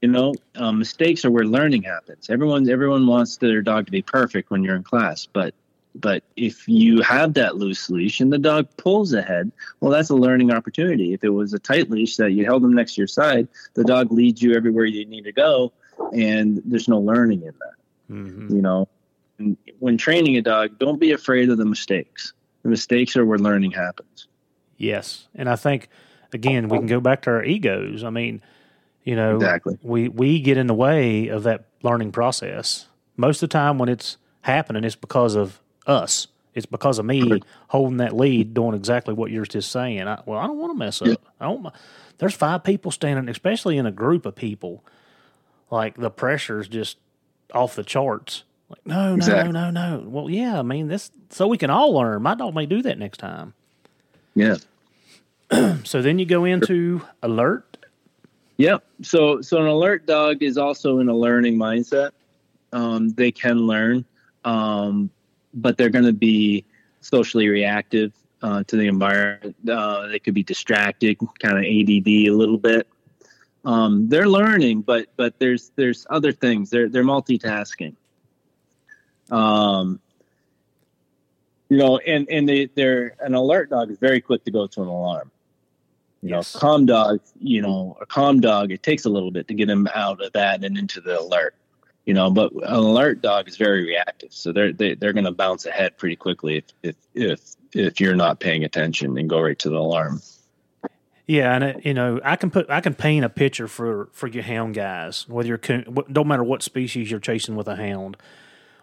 S2: You know, um, mistakes are where learning happens. Everyone everyone wants their dog to be perfect when you're in class, but but if you have that loose leash and the dog pulls ahead, well, that's a learning opportunity. If it was a tight leash that you held them next to your side, the dog leads you everywhere you need to go, and there's no learning in that. Mm-hmm. You know, and when training a dog, don't be afraid of the mistakes. The mistakes are where learning happens.
S1: Yes, and I think again we can go back to our egos. I mean, you know,
S2: exactly.
S1: we we get in the way of that learning process. Most of the time when it's happening, it's because of us. It's because of me holding that lead, doing exactly what you're just saying. I, well, I don't want to mess up. I don't. There's five people standing, especially in a group of people. Like the pressure's just off the charts. Like no, no, exactly. no, no, no. Well, yeah. I mean, this so we can all learn. My dog may do that next time.
S2: Yeah.
S1: so then you go into alert
S2: Yep. So so an alert dog is also in a learning mindset. Um, they can learn, um, but they're going to be socially reactive uh, to the environment. Uh, they could be distracted, kind of ADD a little bit. Um, they're learning, but but there's there's other things. They're they're multitasking. Um, you know, and and they, they're an alert dog is very quick to go to an alarm. You yes. know, calm dog, you know, a calm dog, it takes a little bit to get him out of that and into the alert. You know, but an alert dog is very reactive, so they're they, they're going to bounce ahead pretty quickly if if if if you're not paying attention and go right to the alarm.
S1: Yeah, and it, you know, I can put I can paint a picture for for your hound guys. Whether you're don't matter what species you're chasing with a hound,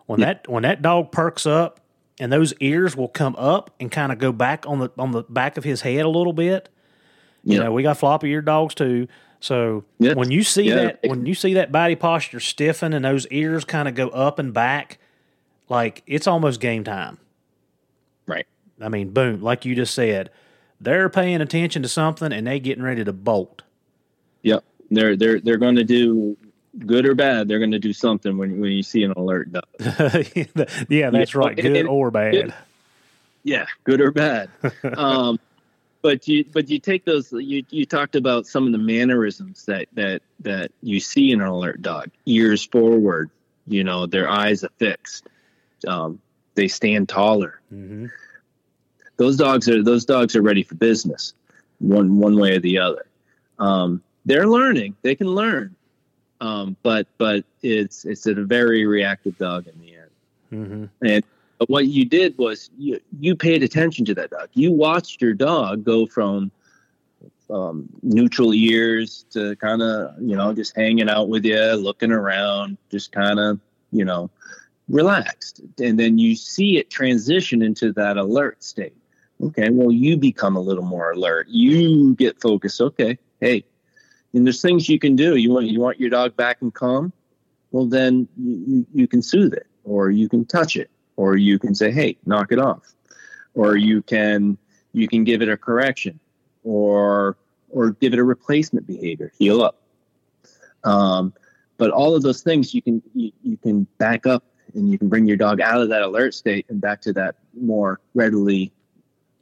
S1: when yeah. that when that dog perks up and those ears will come up and kind of go back on the on the back of his head a little bit, you know, we got floppy eared dogs too. So yep. when you see yep. that when you see that body posture stiffen and those ears kind of go up and back, like it's almost game time.
S2: Right.
S1: I mean, boom, like you just said, they're paying attention to something and they're getting ready to bolt.
S2: Yep. They're they're they're going to do good or bad. They're going to do something when when you see an alert
S1: yeah, that's yeah. right. Good or bad.
S2: Yeah, good or bad. um, but you but you take those you you talked about some of the mannerisms that that that you see in an alert dog. Ears forward you know their eyes affixed um, they stand taller. Mm-hmm. those dogs are those dogs are ready for business one one way or the other. Um, they're learning. They can learn. Um, but but it's it's a very reactive dog in the end. Mm-hmm. and But what you did was you, you paid attention to that dog. You watched your dog go from um, neutral ears to kind of, you know, just hanging out with you, looking around, just kind of, you know, relaxed. And then you see it transition into that alert state. Okay, well, you become a little more alert. You get focused. Okay, hey, and there's things you can do. You want you want your dog back and calm. Well, then you, you can soothe it, or you can touch it, or you can say, "Hey, knock it off," or you can you can give it a correction, or or give it a replacement behavior, heel up. Um, but all of those things you can you, you can back up and you can bring your dog out of that alert state and back to that more readily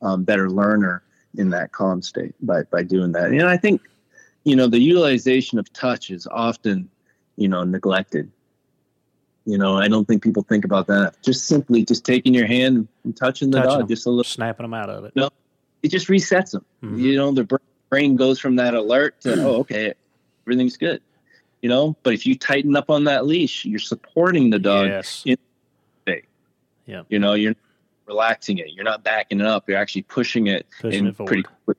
S2: um, better learner in that calm state by by doing that. And I think you know the utilization of touch is often you know neglected. You know, I don't think people think about that. Just simply just taking your hand and touching the
S1: Touching
S2: dog
S1: them.
S2: just a little
S1: snapping them out of it.
S2: No. it just resets them.
S1: Mhm.
S2: You know, the brain goes from that alert to, oh, okay, everything's good. You know, but if you tighten up on that leash, you're supporting the dog.
S1: Yes.
S2: in-
S1: Yeah.
S2: You know, you're relaxing it. You're not backing it up. You're actually pushing it
S1: Pushing
S2: in
S1: it
S2: pretty quick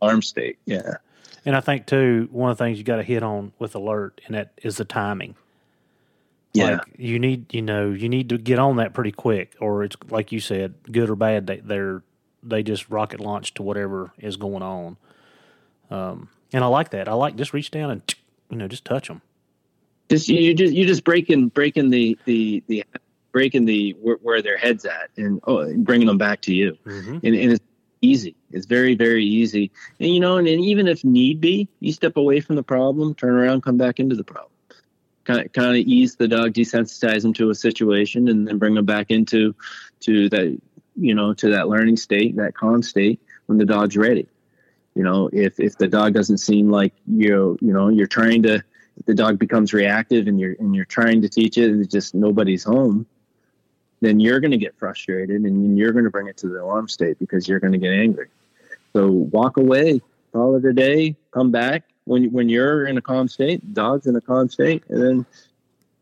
S2: arm state. Yeah.
S1: And I think too, one of the things you got to hit on with alert, and that is the timing.
S2: Yeah.
S1: Like you need, you know, you need to get on that pretty quick, or it's like you said, good or bad. They they're they just rocket launch to whatever is going on. Um, and I like that. I like just reach down and you know just touch them.
S2: just you just you just breaking breaking the the the breaking the where, where their heads at and oh bringing them back to you
S1: Mm-hmm.
S2: and, and it's easy it's very very easy and you know and, and even if need be you step away from the problem turn around come back into the problem kind of kind of ease the dog desensitize them to a situation and then bring them back into to that you know to that learning state that calm state when the dog's ready? You know if if the dog doesn't seem like you you know you're trying to the dog becomes reactive and you're and you're trying to teach it and just nobody's home then you're going to get frustrated and you're going to bring it to the alarm state because you're going to get angry. So walk away call it a day come back when when you're in a calm state dog's in a calm state and then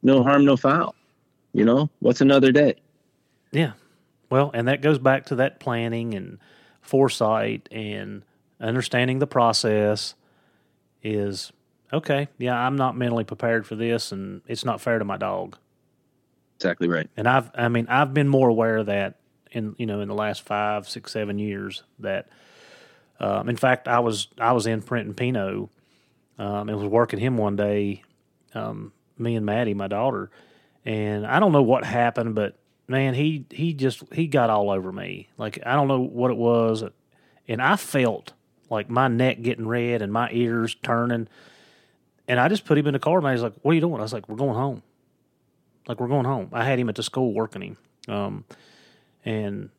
S2: no harm no foul you know what's another day
S1: Yeah. Well, and that goes back to that planning and foresight and understanding the process is okay, yeah, I'm not mentally prepared for this and it's not fair to my dog.
S2: exactly right
S1: And I've I mean, I've been more aware of that in you know, in the last five, six, seven years that um, in fact I was I was in Prenton Pino um, and was working him one day, um, me and Maddie, my daughter, and I don't know what happened, but man, he he just he got all over me. Like I don't know what it was, and I felt like my neck getting red and my ears turning, and I just put him in the car. And he's like, "What are you doing?" I was like, "We're going home." Like we're going home. I had him at the school working him, um, and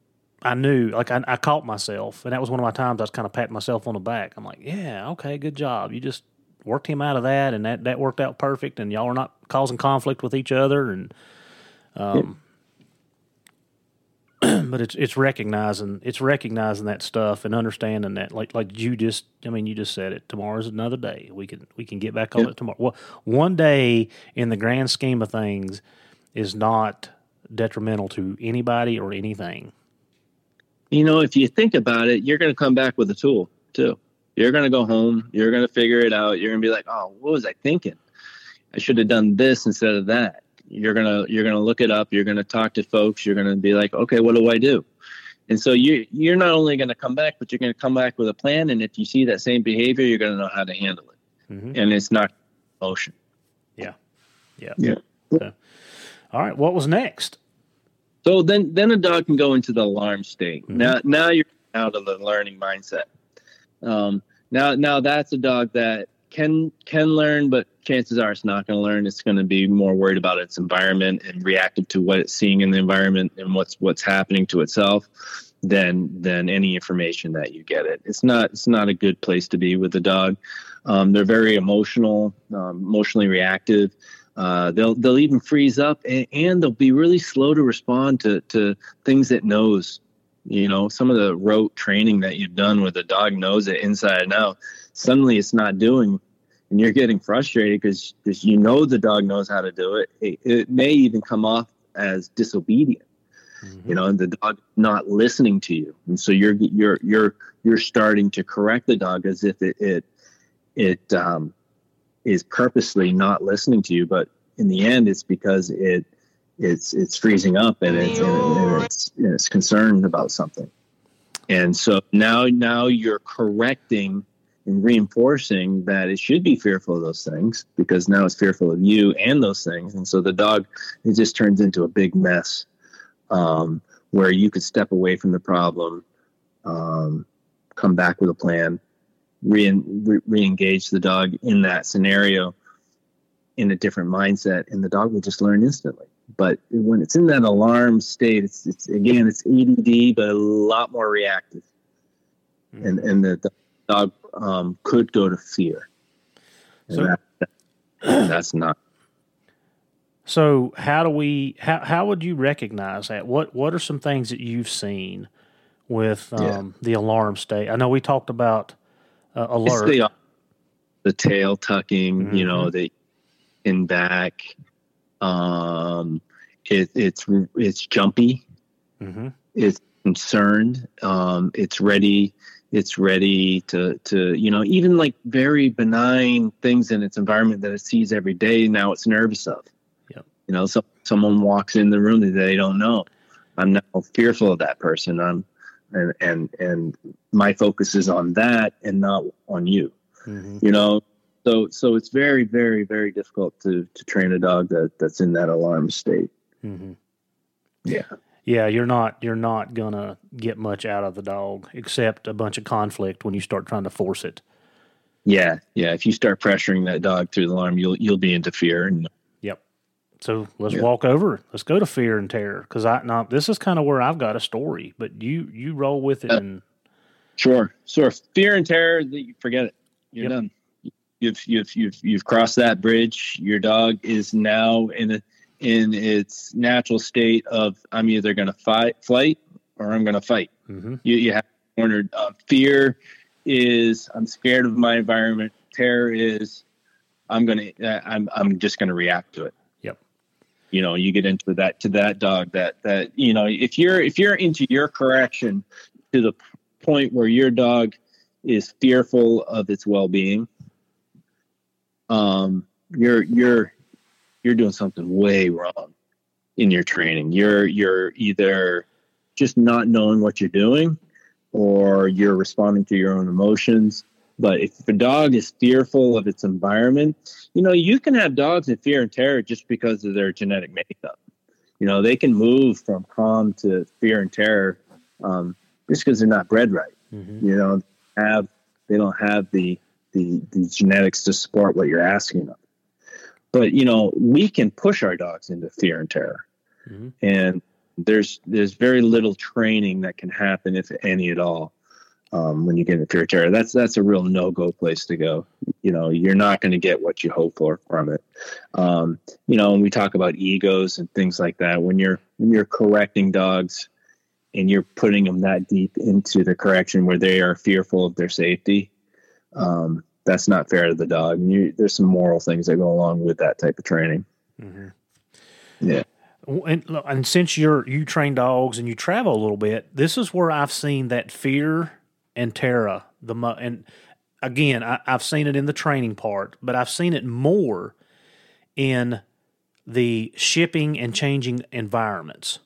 S1: I knew, like I, I caught myself, and that was one of my times I was kind of patting myself on the back. I'm like, "Yeah, okay, good job. You just worked him out of that, and that that worked out perfect. And y'all are not causing conflict with each other, and um, but it's it's recognizing it's recognizing that stuff and understanding that like like you just I mean you just said it tomorrow's another day we can we can get back on
S2: Yeah.
S1: it tomorrow well one day in the grand scheme of things is not detrimental to anybody or anything
S2: you know, if you think about it, you're going to come back with a tool too. You're going to go home. You're going to figure it out. You're going to be like, oh, what was I thinking? I should have done this instead of that. You're gonna you're gonna look it up. You're gonna talk to folks. You're gonna be like, okay, what do I do? And so you you're not only gonna come back, but you're gonna come back with a plan. And if you see that same behavior, you're gonna know how to handle it.
S1: Mhm.
S2: And it's not emotion.
S1: yeah yeah
S2: Yeah.
S1: So, all right what was next
S2: So then, then a dog can go into the alarm state.
S1: Mhm.
S2: Now, now you're out of the learning mindset. Um, now, now that's a dog that can can learn, but chances are it's not going to learn. It's going to be more worried about its environment and reactive to what it's seeing in the environment and what's what's happening to itself than than any information that you get it. It's not it's not a good place to be with the dog. Um, they're very emotional, um, emotionally reactive. Uh, they'll they'll even freeze up and, and they'll be really slow to respond to to things it knows. You know, some of the rote training that you've done where the dog knows it inside and out, suddenly it's not doing, and you're getting frustrated because you know the dog knows how to do it. it. It may even come off as disobedient. Mm-hmm. You know, and the dog not listening to you, and so you're you're you're you're starting to correct the dog as if it it, it um, is purposely not listening to you, but in the end, it's because it it's it's freezing up and it's and, it's, and it's concerned about something, and so now now you're correcting and reinforcing that it should be fearful of those things because now it's fearful of you and those things. And so the dog, it just turns into a big mess um, where you could step away from the problem, um, come back with a plan, re engage the dog in that scenario in a different mindset, and the dog will just learn instantly. But when it's in that alarm state, it's, it's again, it's ADD, but a lot more reactive. Mm-hmm. And, and the, the dog um, could go to fear. So, that, that, that's not.
S1: So how do we? How how would you recognize that? What What are some things that you've seen with um, yeah. the alarm state? I know we talked about uh, alert.
S2: The, the, tail tucking, mm-hmm. you know, the in back. Um, it, it's it's jumpy. Mm-hmm. It's concerned. Um, it's ready it's ready to to you know even like very benign things in its environment that it sees every day now it's nervous of
S1: yep.
S2: you know so someone walks in the room that they don't know i'm now fearful of that person i'm and and and my focus is on that and not on you mm-hmm. you know so so it's very very very difficult to to train a dog that that's in that alarm state
S1: mm-hmm.
S2: yeah
S1: yeah, you're not you're not gonna get much out of the dog except a bunch of conflict when you start trying to force it.
S2: Yeah, yeah. If you start pressuring that dog through the alarm, you'll you'll be into fear. And
S1: yep. So let's yep. walk over. Let's go to fear and terror because I now this is kind of where I've got a story, but you you roll with it uh, and
S2: sure, sure. Fear and terror, forget it. You're yep. done. You've you've you've you've crossed that bridge. Your dog is now in a in its natural state of I'm either going to fight, flight, or I'm going to fight. Mm-hmm. You, you have cornered. Uh, fear is I'm scared of my environment. Terror is I'm going to uh, I'm I'm just going to react to it.
S1: Yep.
S2: You know, you get into that to that dog that that you know if you're if you're into your correction to the point where your dog is fearful of its well-being um you're you're you're doing something way wrong in your training. You're you're either just not knowing what you're doing or you're responding to your own emotions. But if a dog is fearful of its environment, you know, you can have dogs in fear and terror just because of their genetic makeup. You know, they can move from calm to fear and terror um, just because they're not bred right. Mm-hmm. You know, have they don't have the, the the genetics to support what you're asking them but you know we can push our dogs into fear and terror. Mm-hmm. and there's there's very little training that can happen if any at all um, when you get into fear and terror. That's that's a real no-go place to go. You know you're not going to get what you hope for from it. Um, you know when we talk about egos and things like that. When you're when you're correcting dogs and you're putting them that deep into the correction where they are fearful of their safety um, that's not fair to the dog. And you, there's some moral things that go along with that type of training. Mm-hmm. Yeah.
S1: And, and since you're you train dogs and you travel a little bit, this is where I've seen that fear and terror the and again I, I've seen it in the training part, but I've seen it more in the shipping and changing environments.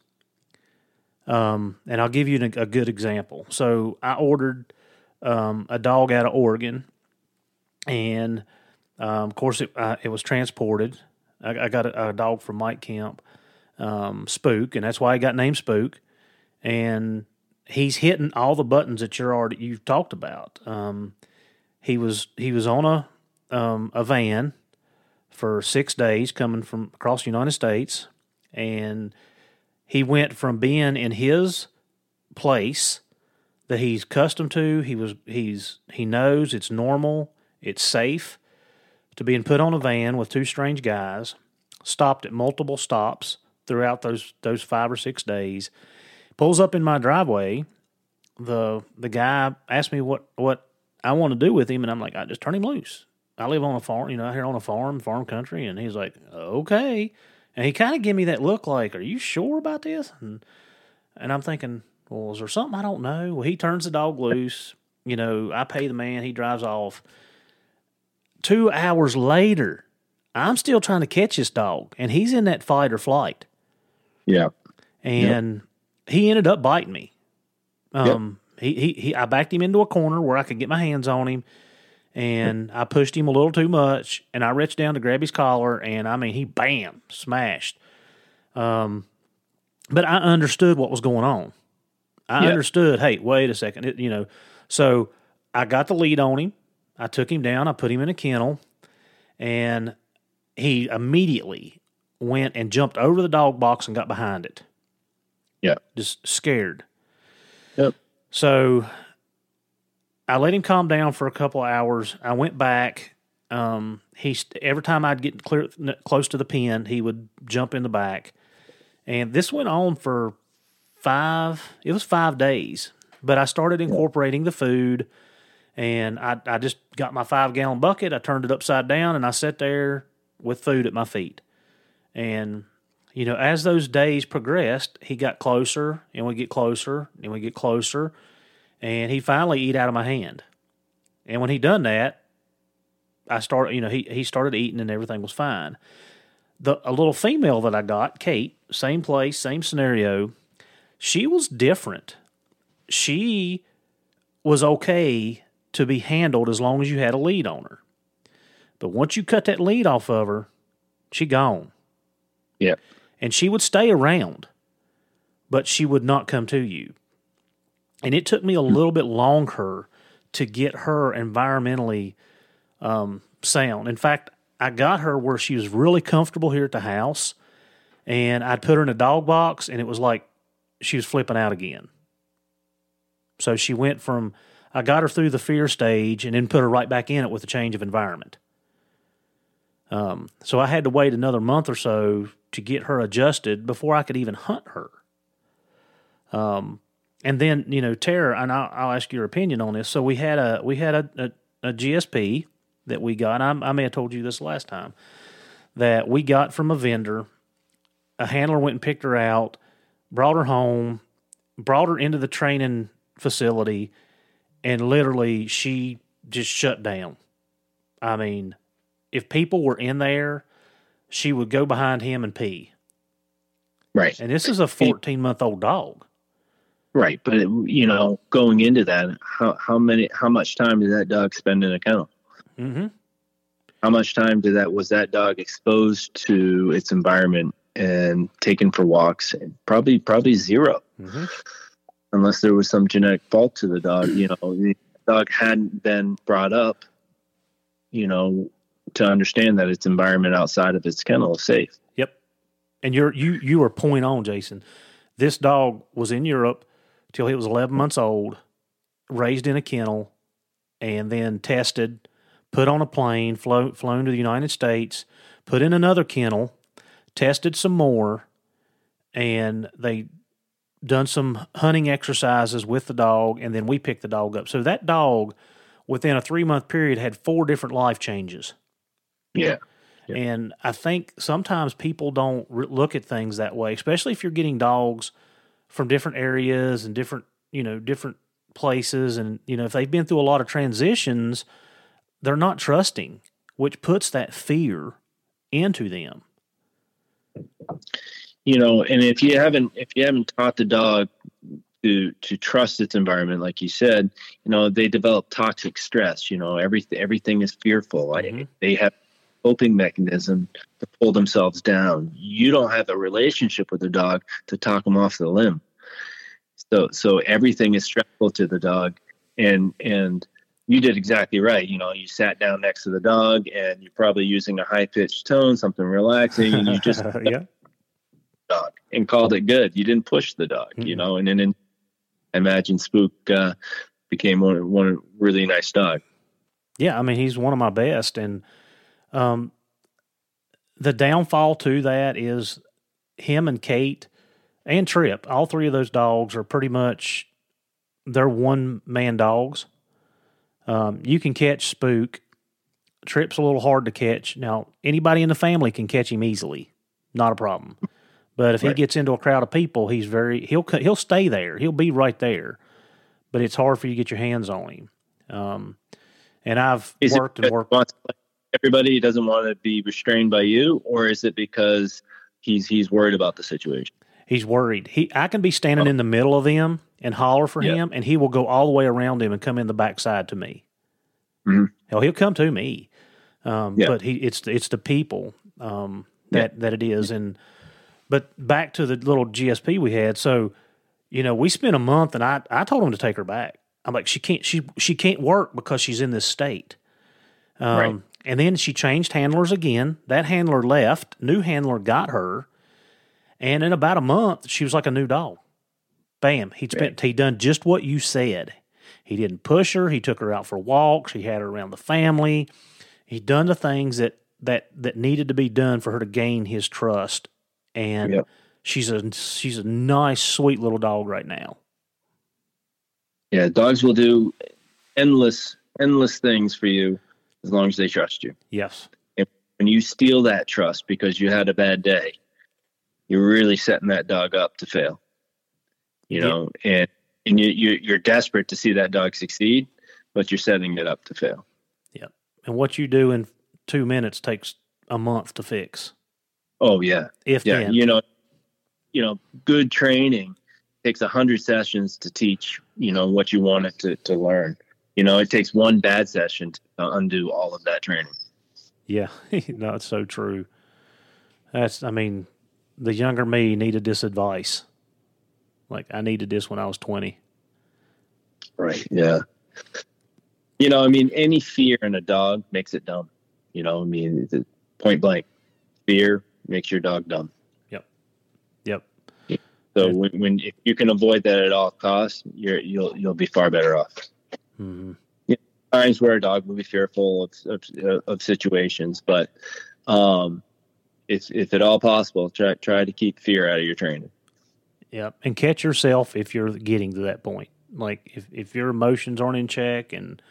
S1: Um, and I'll give you a, a good example. So I ordered um, a dog out of Oregon and um, of course it uh, it was transported. I, I got a, a, dog from Mike Kemp, um, Spook, and that's why he got named Spook. And he's hitting all the buttons that you're already you've talked about. Um, he was he was on a um, a van for six days coming from across the United States, and he went from being in his place that he's accustomed to. He was he's he knows it's normal. It's safe to being put on a van with two strange guys, stopped at multiple stops throughout those those five or six days. Pulls up in my driveway. The the guy asked me what what I want to do with him, and I'm like, I just turn him loose. I live on a farm, you know, here on a farm, farm country, and he's like, okay. And he kind of gave me that look like, are you sure about this? And And I'm thinking, well, is there something I don't know? Well, he turns the dog loose. You know, I pay the man, he drives off. Two hours later, I'm still trying to catch this dog, and he's in that fight or flight.
S2: Yeah.
S1: And he ended up biting me. Um, he, he, he, I backed him into a corner where I could get my hands on him, and I pushed him a little too much, and I reached down to grab his collar, and I mean, he bam smashed. Um, but I understood what was going on. I
S2: Yeah.
S1: understood. Hey, wait a second. It, you know, so I got the lead on him. I took him down. I put him in a kennel, and he immediately went and jumped over the dog box and got behind it.
S2: Yeah.
S1: just scared.
S2: Yep.
S1: So I let him calm down for a couple of hours. I went back. Um, he every time I'd get clear n- close to the pen, he would jump in the back, and this went on for five. It was five days, but I started incorporating the food, and I I just got my five gallon bucket. I turned it upside down, and I sat there with food at my feet, and you know, as those days progressed, he got closer and we get closer and we get closer, and he finally eat out of my hand. And when he done that, I started, you know, he he started eating and everything was fine. The a little female that I got, Kate, same place, same scenario. She was different. She was okay to be handled as long as you had a lead on her. But once you cut that lead off of her, she gone
S2: Yeah.
S1: and she would stay around, but she would not come to you. And it took me a little bit longer to get her environmentally um, sound. In fact, I got her where she was really comfortable here at the house, and I'd put her in a dog box, and it was like she was flipping out again. So she went from I got her through the fear stage and then put her right back in it with a change of environment. Um, so I had to wait another month or so to get her adjusted before I could even hunt her. Um, and then you know, Tara, and I'll, I'll ask your opinion on this. So we had a we had a, a, a GSP that we got. I, I may have told you this last time that we got from a vendor. A handler went and picked her out, brought her home, brought her into the training facility, and literally she just shut down. I mean, if people were in there, she would go behind him and pee.
S2: Right.
S1: And this is a 14 month old dog.
S2: Right. But it, you know, going into that, how how many how much time did that dog spend in a kennel?
S1: Mm-hmm.
S2: How much time did that was that dog exposed to its environment and taken for walks? Probably probably 0
S1: hmm
S2: unless there was some genetic fault to the dog. You know, the dog hadn't been brought up, you know, to understand that its environment outside of its kennel is safe.
S1: Yep. And you're you you are point on, Jason. This dog was in Europe till he was 11 months old, raised in a kennel, and then tested, put on a plane, flown flown to the United States, put in another kennel, tested some more, and they done some hunting exercises with the dog, and then we picked the dog up. So that dog, within a three month period, had four different life changes.
S2: Yeah.
S1: And I think sometimes people don't re- look at things that way, especially if you're getting dogs from different areas and different, you know, different places. And, you know, if they've been through a lot of transitions, they're not trusting, which puts that fear into them.
S2: You know and if you haven't if you haven't taught the dog to to trust its environment like you said you know they develop toxic stress you know everything everything is fearful I-
S1: Mhm.
S2: they have coping mechanism to pull themselves down you don't have a relationship with the dog to talk them off the limb so so everything is stressful to the dog and and you did exactly right you know you sat down next to the dog and you're probably using a high pitched tone something relaxing and you just
S1: yeah.
S2: dog and called it good. You didn't push the dog, you
S1: Mhm.
S2: know. And then I imagine Spook uh, became one one really nice dog.
S1: Yeah, I mean he's one of my best, and um, the downfall to that is him and Kate and Trip. All three of those dogs are pretty much they're one man dogs. Um, you can catch Spook. Trip's a little hard to catch. Now anybody in the family can catch him easily, not a problem. But if he gets into a crowd of people, he's very he'll he'll stay there. He'll be right there. But it's hard for you to get your hands on him. Um, and I've
S2: Is
S1: worked and worked.
S2: he wants to play with everybody doesn't want to be restrained by you, or is it because he's he's worried about the situation?
S1: He's worried. He I can be standing in the middle of them and holler for
S2: Yeah.
S1: him, and he will go all the way around him and come in the backside to me.
S2: Mhm.
S1: Hell, he'll come to me. Um,
S2: Yeah.
S1: But he it's it's the people um, that that it is, and but back to the little GSP we had. So you know, we spent a month, and I I told him to take her back. I'm like, she can't she she can't work because she's in this state. Um,
S2: Right.
S1: And then she changed handlers again. That handler left. New handler got her. And in about a month, she was like a new dog. Bam. He spent he done just what you said. He didn't push her. He took her out for walks. He had her around the family. He'd done the things that that that needed to be done for her to gain his trust. And
S2: Yep.
S1: she's a she's a nice, sweet little dog right now.
S2: Yeah, dogs will do endless endless things for you as long as they trust you.
S1: Yes.
S2: And when you steal that trust because you had a bad day, you're really setting that dog up to fail. You
S1: Yeah.
S2: know, and and you, you you're desperate to see that dog succeed, but you're setting it up to fail.
S1: Yeah, and what you do in two minutes takes a month to fix.
S2: Oh yeah,
S1: If
S2: yeah.
S1: then.
S2: You know, you know, good training takes a hundred sessions to teach. You know what you want it to to learn. You know, it takes one bad session to undo all of that training.
S1: Yeah, it's so true. That's, I mean, the younger me needed this advice. Like I needed this when I was twenty.
S2: Right. Yeah. You know, I mean, any fear in a dog makes it dumb. You know, I mean, it's point blank. Fear makes your dog dumb.
S1: Yep. Yep.
S2: So when, when if you can avoid that at all costs, you're you'll you'll be far better off.
S1: Mm-hmm.
S2: Times where a dog will be fearful of of, of situations, but um, if if at all possible, try try to keep fear out of your training.
S1: Yep. And catch yourself if you're getting to that point. Like if if your emotions aren't in check, and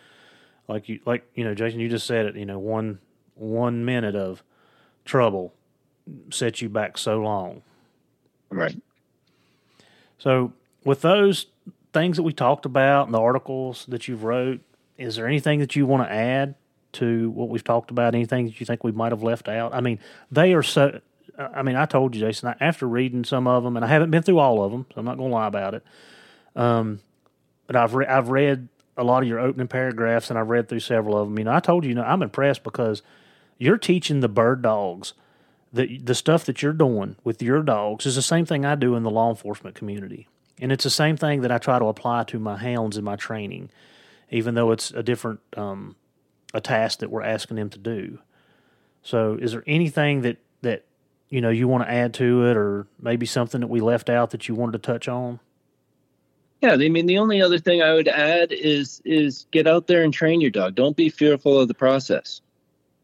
S1: like you like you know, Jason, you just said it. You know, one one minute of trouble sets you back so long.
S2: Right.
S1: So, with those things that we talked about and the articles that you've wrote, is there anything that you want to add to what we've talked about? Anything that you think we might have left out? I mean, they are so. I mean, I told you, Jason. After reading some of them, and I haven't been through all of them, so I'm not going to lie about it. Um, but I've re- I've read a lot of your opening paragraphs, and I've read through several of them. You know, I told you, you know, I'm impressed because you're teaching the bird dogs the the stuff that you're doing with your dogs is the same thing I do in the law enforcement community, and it's the same thing that I try to apply to my hounds in my training, even though it's a different um, a task that we're asking them to do. So, is there anything that that you know you want to add to it, or maybe something that we left out that you wanted to touch on?
S2: Yeah, I mean the only other thing I would add is is get out there and train your dog. Don't be fearful of the process.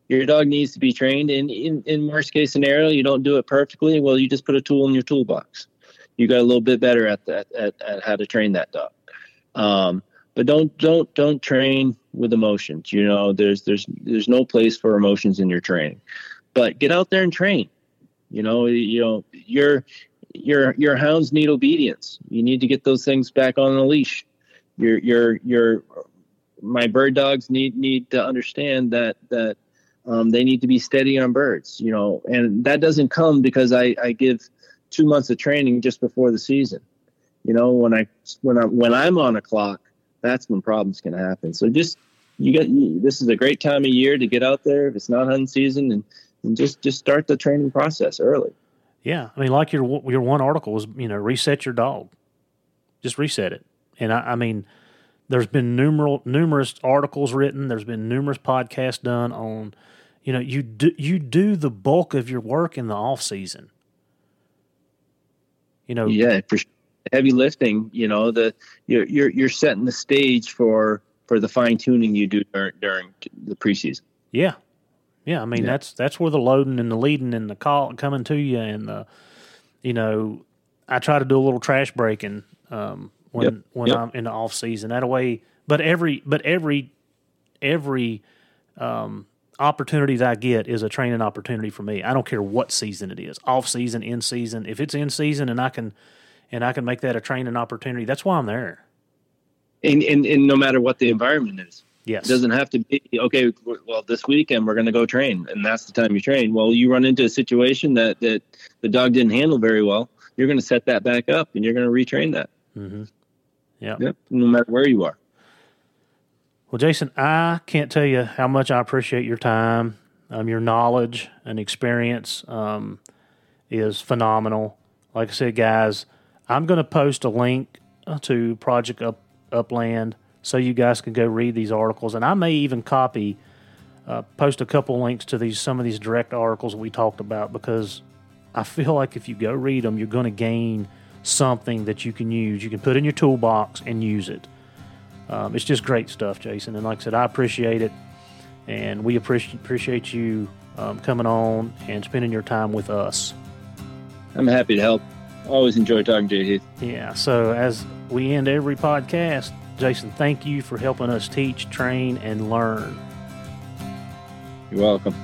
S2: Your dog needs to be trained. In in in worst case scenario, you don't do it perfectly. Well, you just put a tool in your toolbox. You got a little bit better at that at, at how to train that dog. Um, but don't don't don't train with emotions. You know, there's there's there's no place for emotions in your training. But get out there and train. You know, you know your your your hounds need obedience. You need to get those things back on the leash. Your your your my bird dogs need need to understand that that um, they need to be steady on birds. You know, and that doesn't come because I I give two months of training just before the season. You know, when I when I when I'm on a clock, that's when problems can happen. So just you got this is a great time of year to get out there if it's not hunting season and, and just just start the training process early.
S1: Yeah, I mean, like your your one article was, you know, reset your dog, just reset it. And I, I mean, there's been numerous numerous articles written. There's been numerous podcasts done on, you know, you do you do the bulk of your work in the off season. You know,
S2: Yeah, for heavy lifting. You know, the you're you're you're setting the stage for for the fine tuning you do during, during the preseason.
S1: Yeah, yeah. I mean,
S2: Yeah.
S1: that's that's where the loading and the leading and the call coming to you and the, you know, I try to do a little trash breaking um, when
S2: Yep.
S1: when
S2: Yep.
S1: I'm in the off season. That way, but every but every every um, opportunity that I get is a training opportunity for me. I don't care what season it is, off season, in season. If it's in season and I can and I can make that a training opportunity, that's why I'm there.
S2: And and, and no matter what the environment is.
S1: Yes.
S2: It doesn't have to be okay. Well, this weekend we're going to go train, and that's the time you train. Well, you run into a situation that that the dog didn't handle very well. You're going to set that back up, and you're going to retrain that.
S1: Mm-hmm. Yeah.
S2: Yep. No matter where you are.
S1: Well, Jason, I can't tell you how much I appreciate your time. Um, your knowledge and experience um, is phenomenal. Like I said, guys, I'm going to post a link uh, to Project Up Upland so you guys can go read these articles, and I may even copy, uh, post a couple links to these some of these direct articles we talked about because I feel like if you go read them, you're going to gain something that you can use. You can put in your toolbox and use it. Um, it's just great stuff, Jason. And like I said, I appreciate it, and we appreciate appreciate you um, coming on and spending your time with us.
S2: I'm happy to help. Always enjoy talking to you, Heath.
S1: Yeah. So as we end every podcast, Jason, thank you for helping us teach, train, and learn.
S2: You're welcome.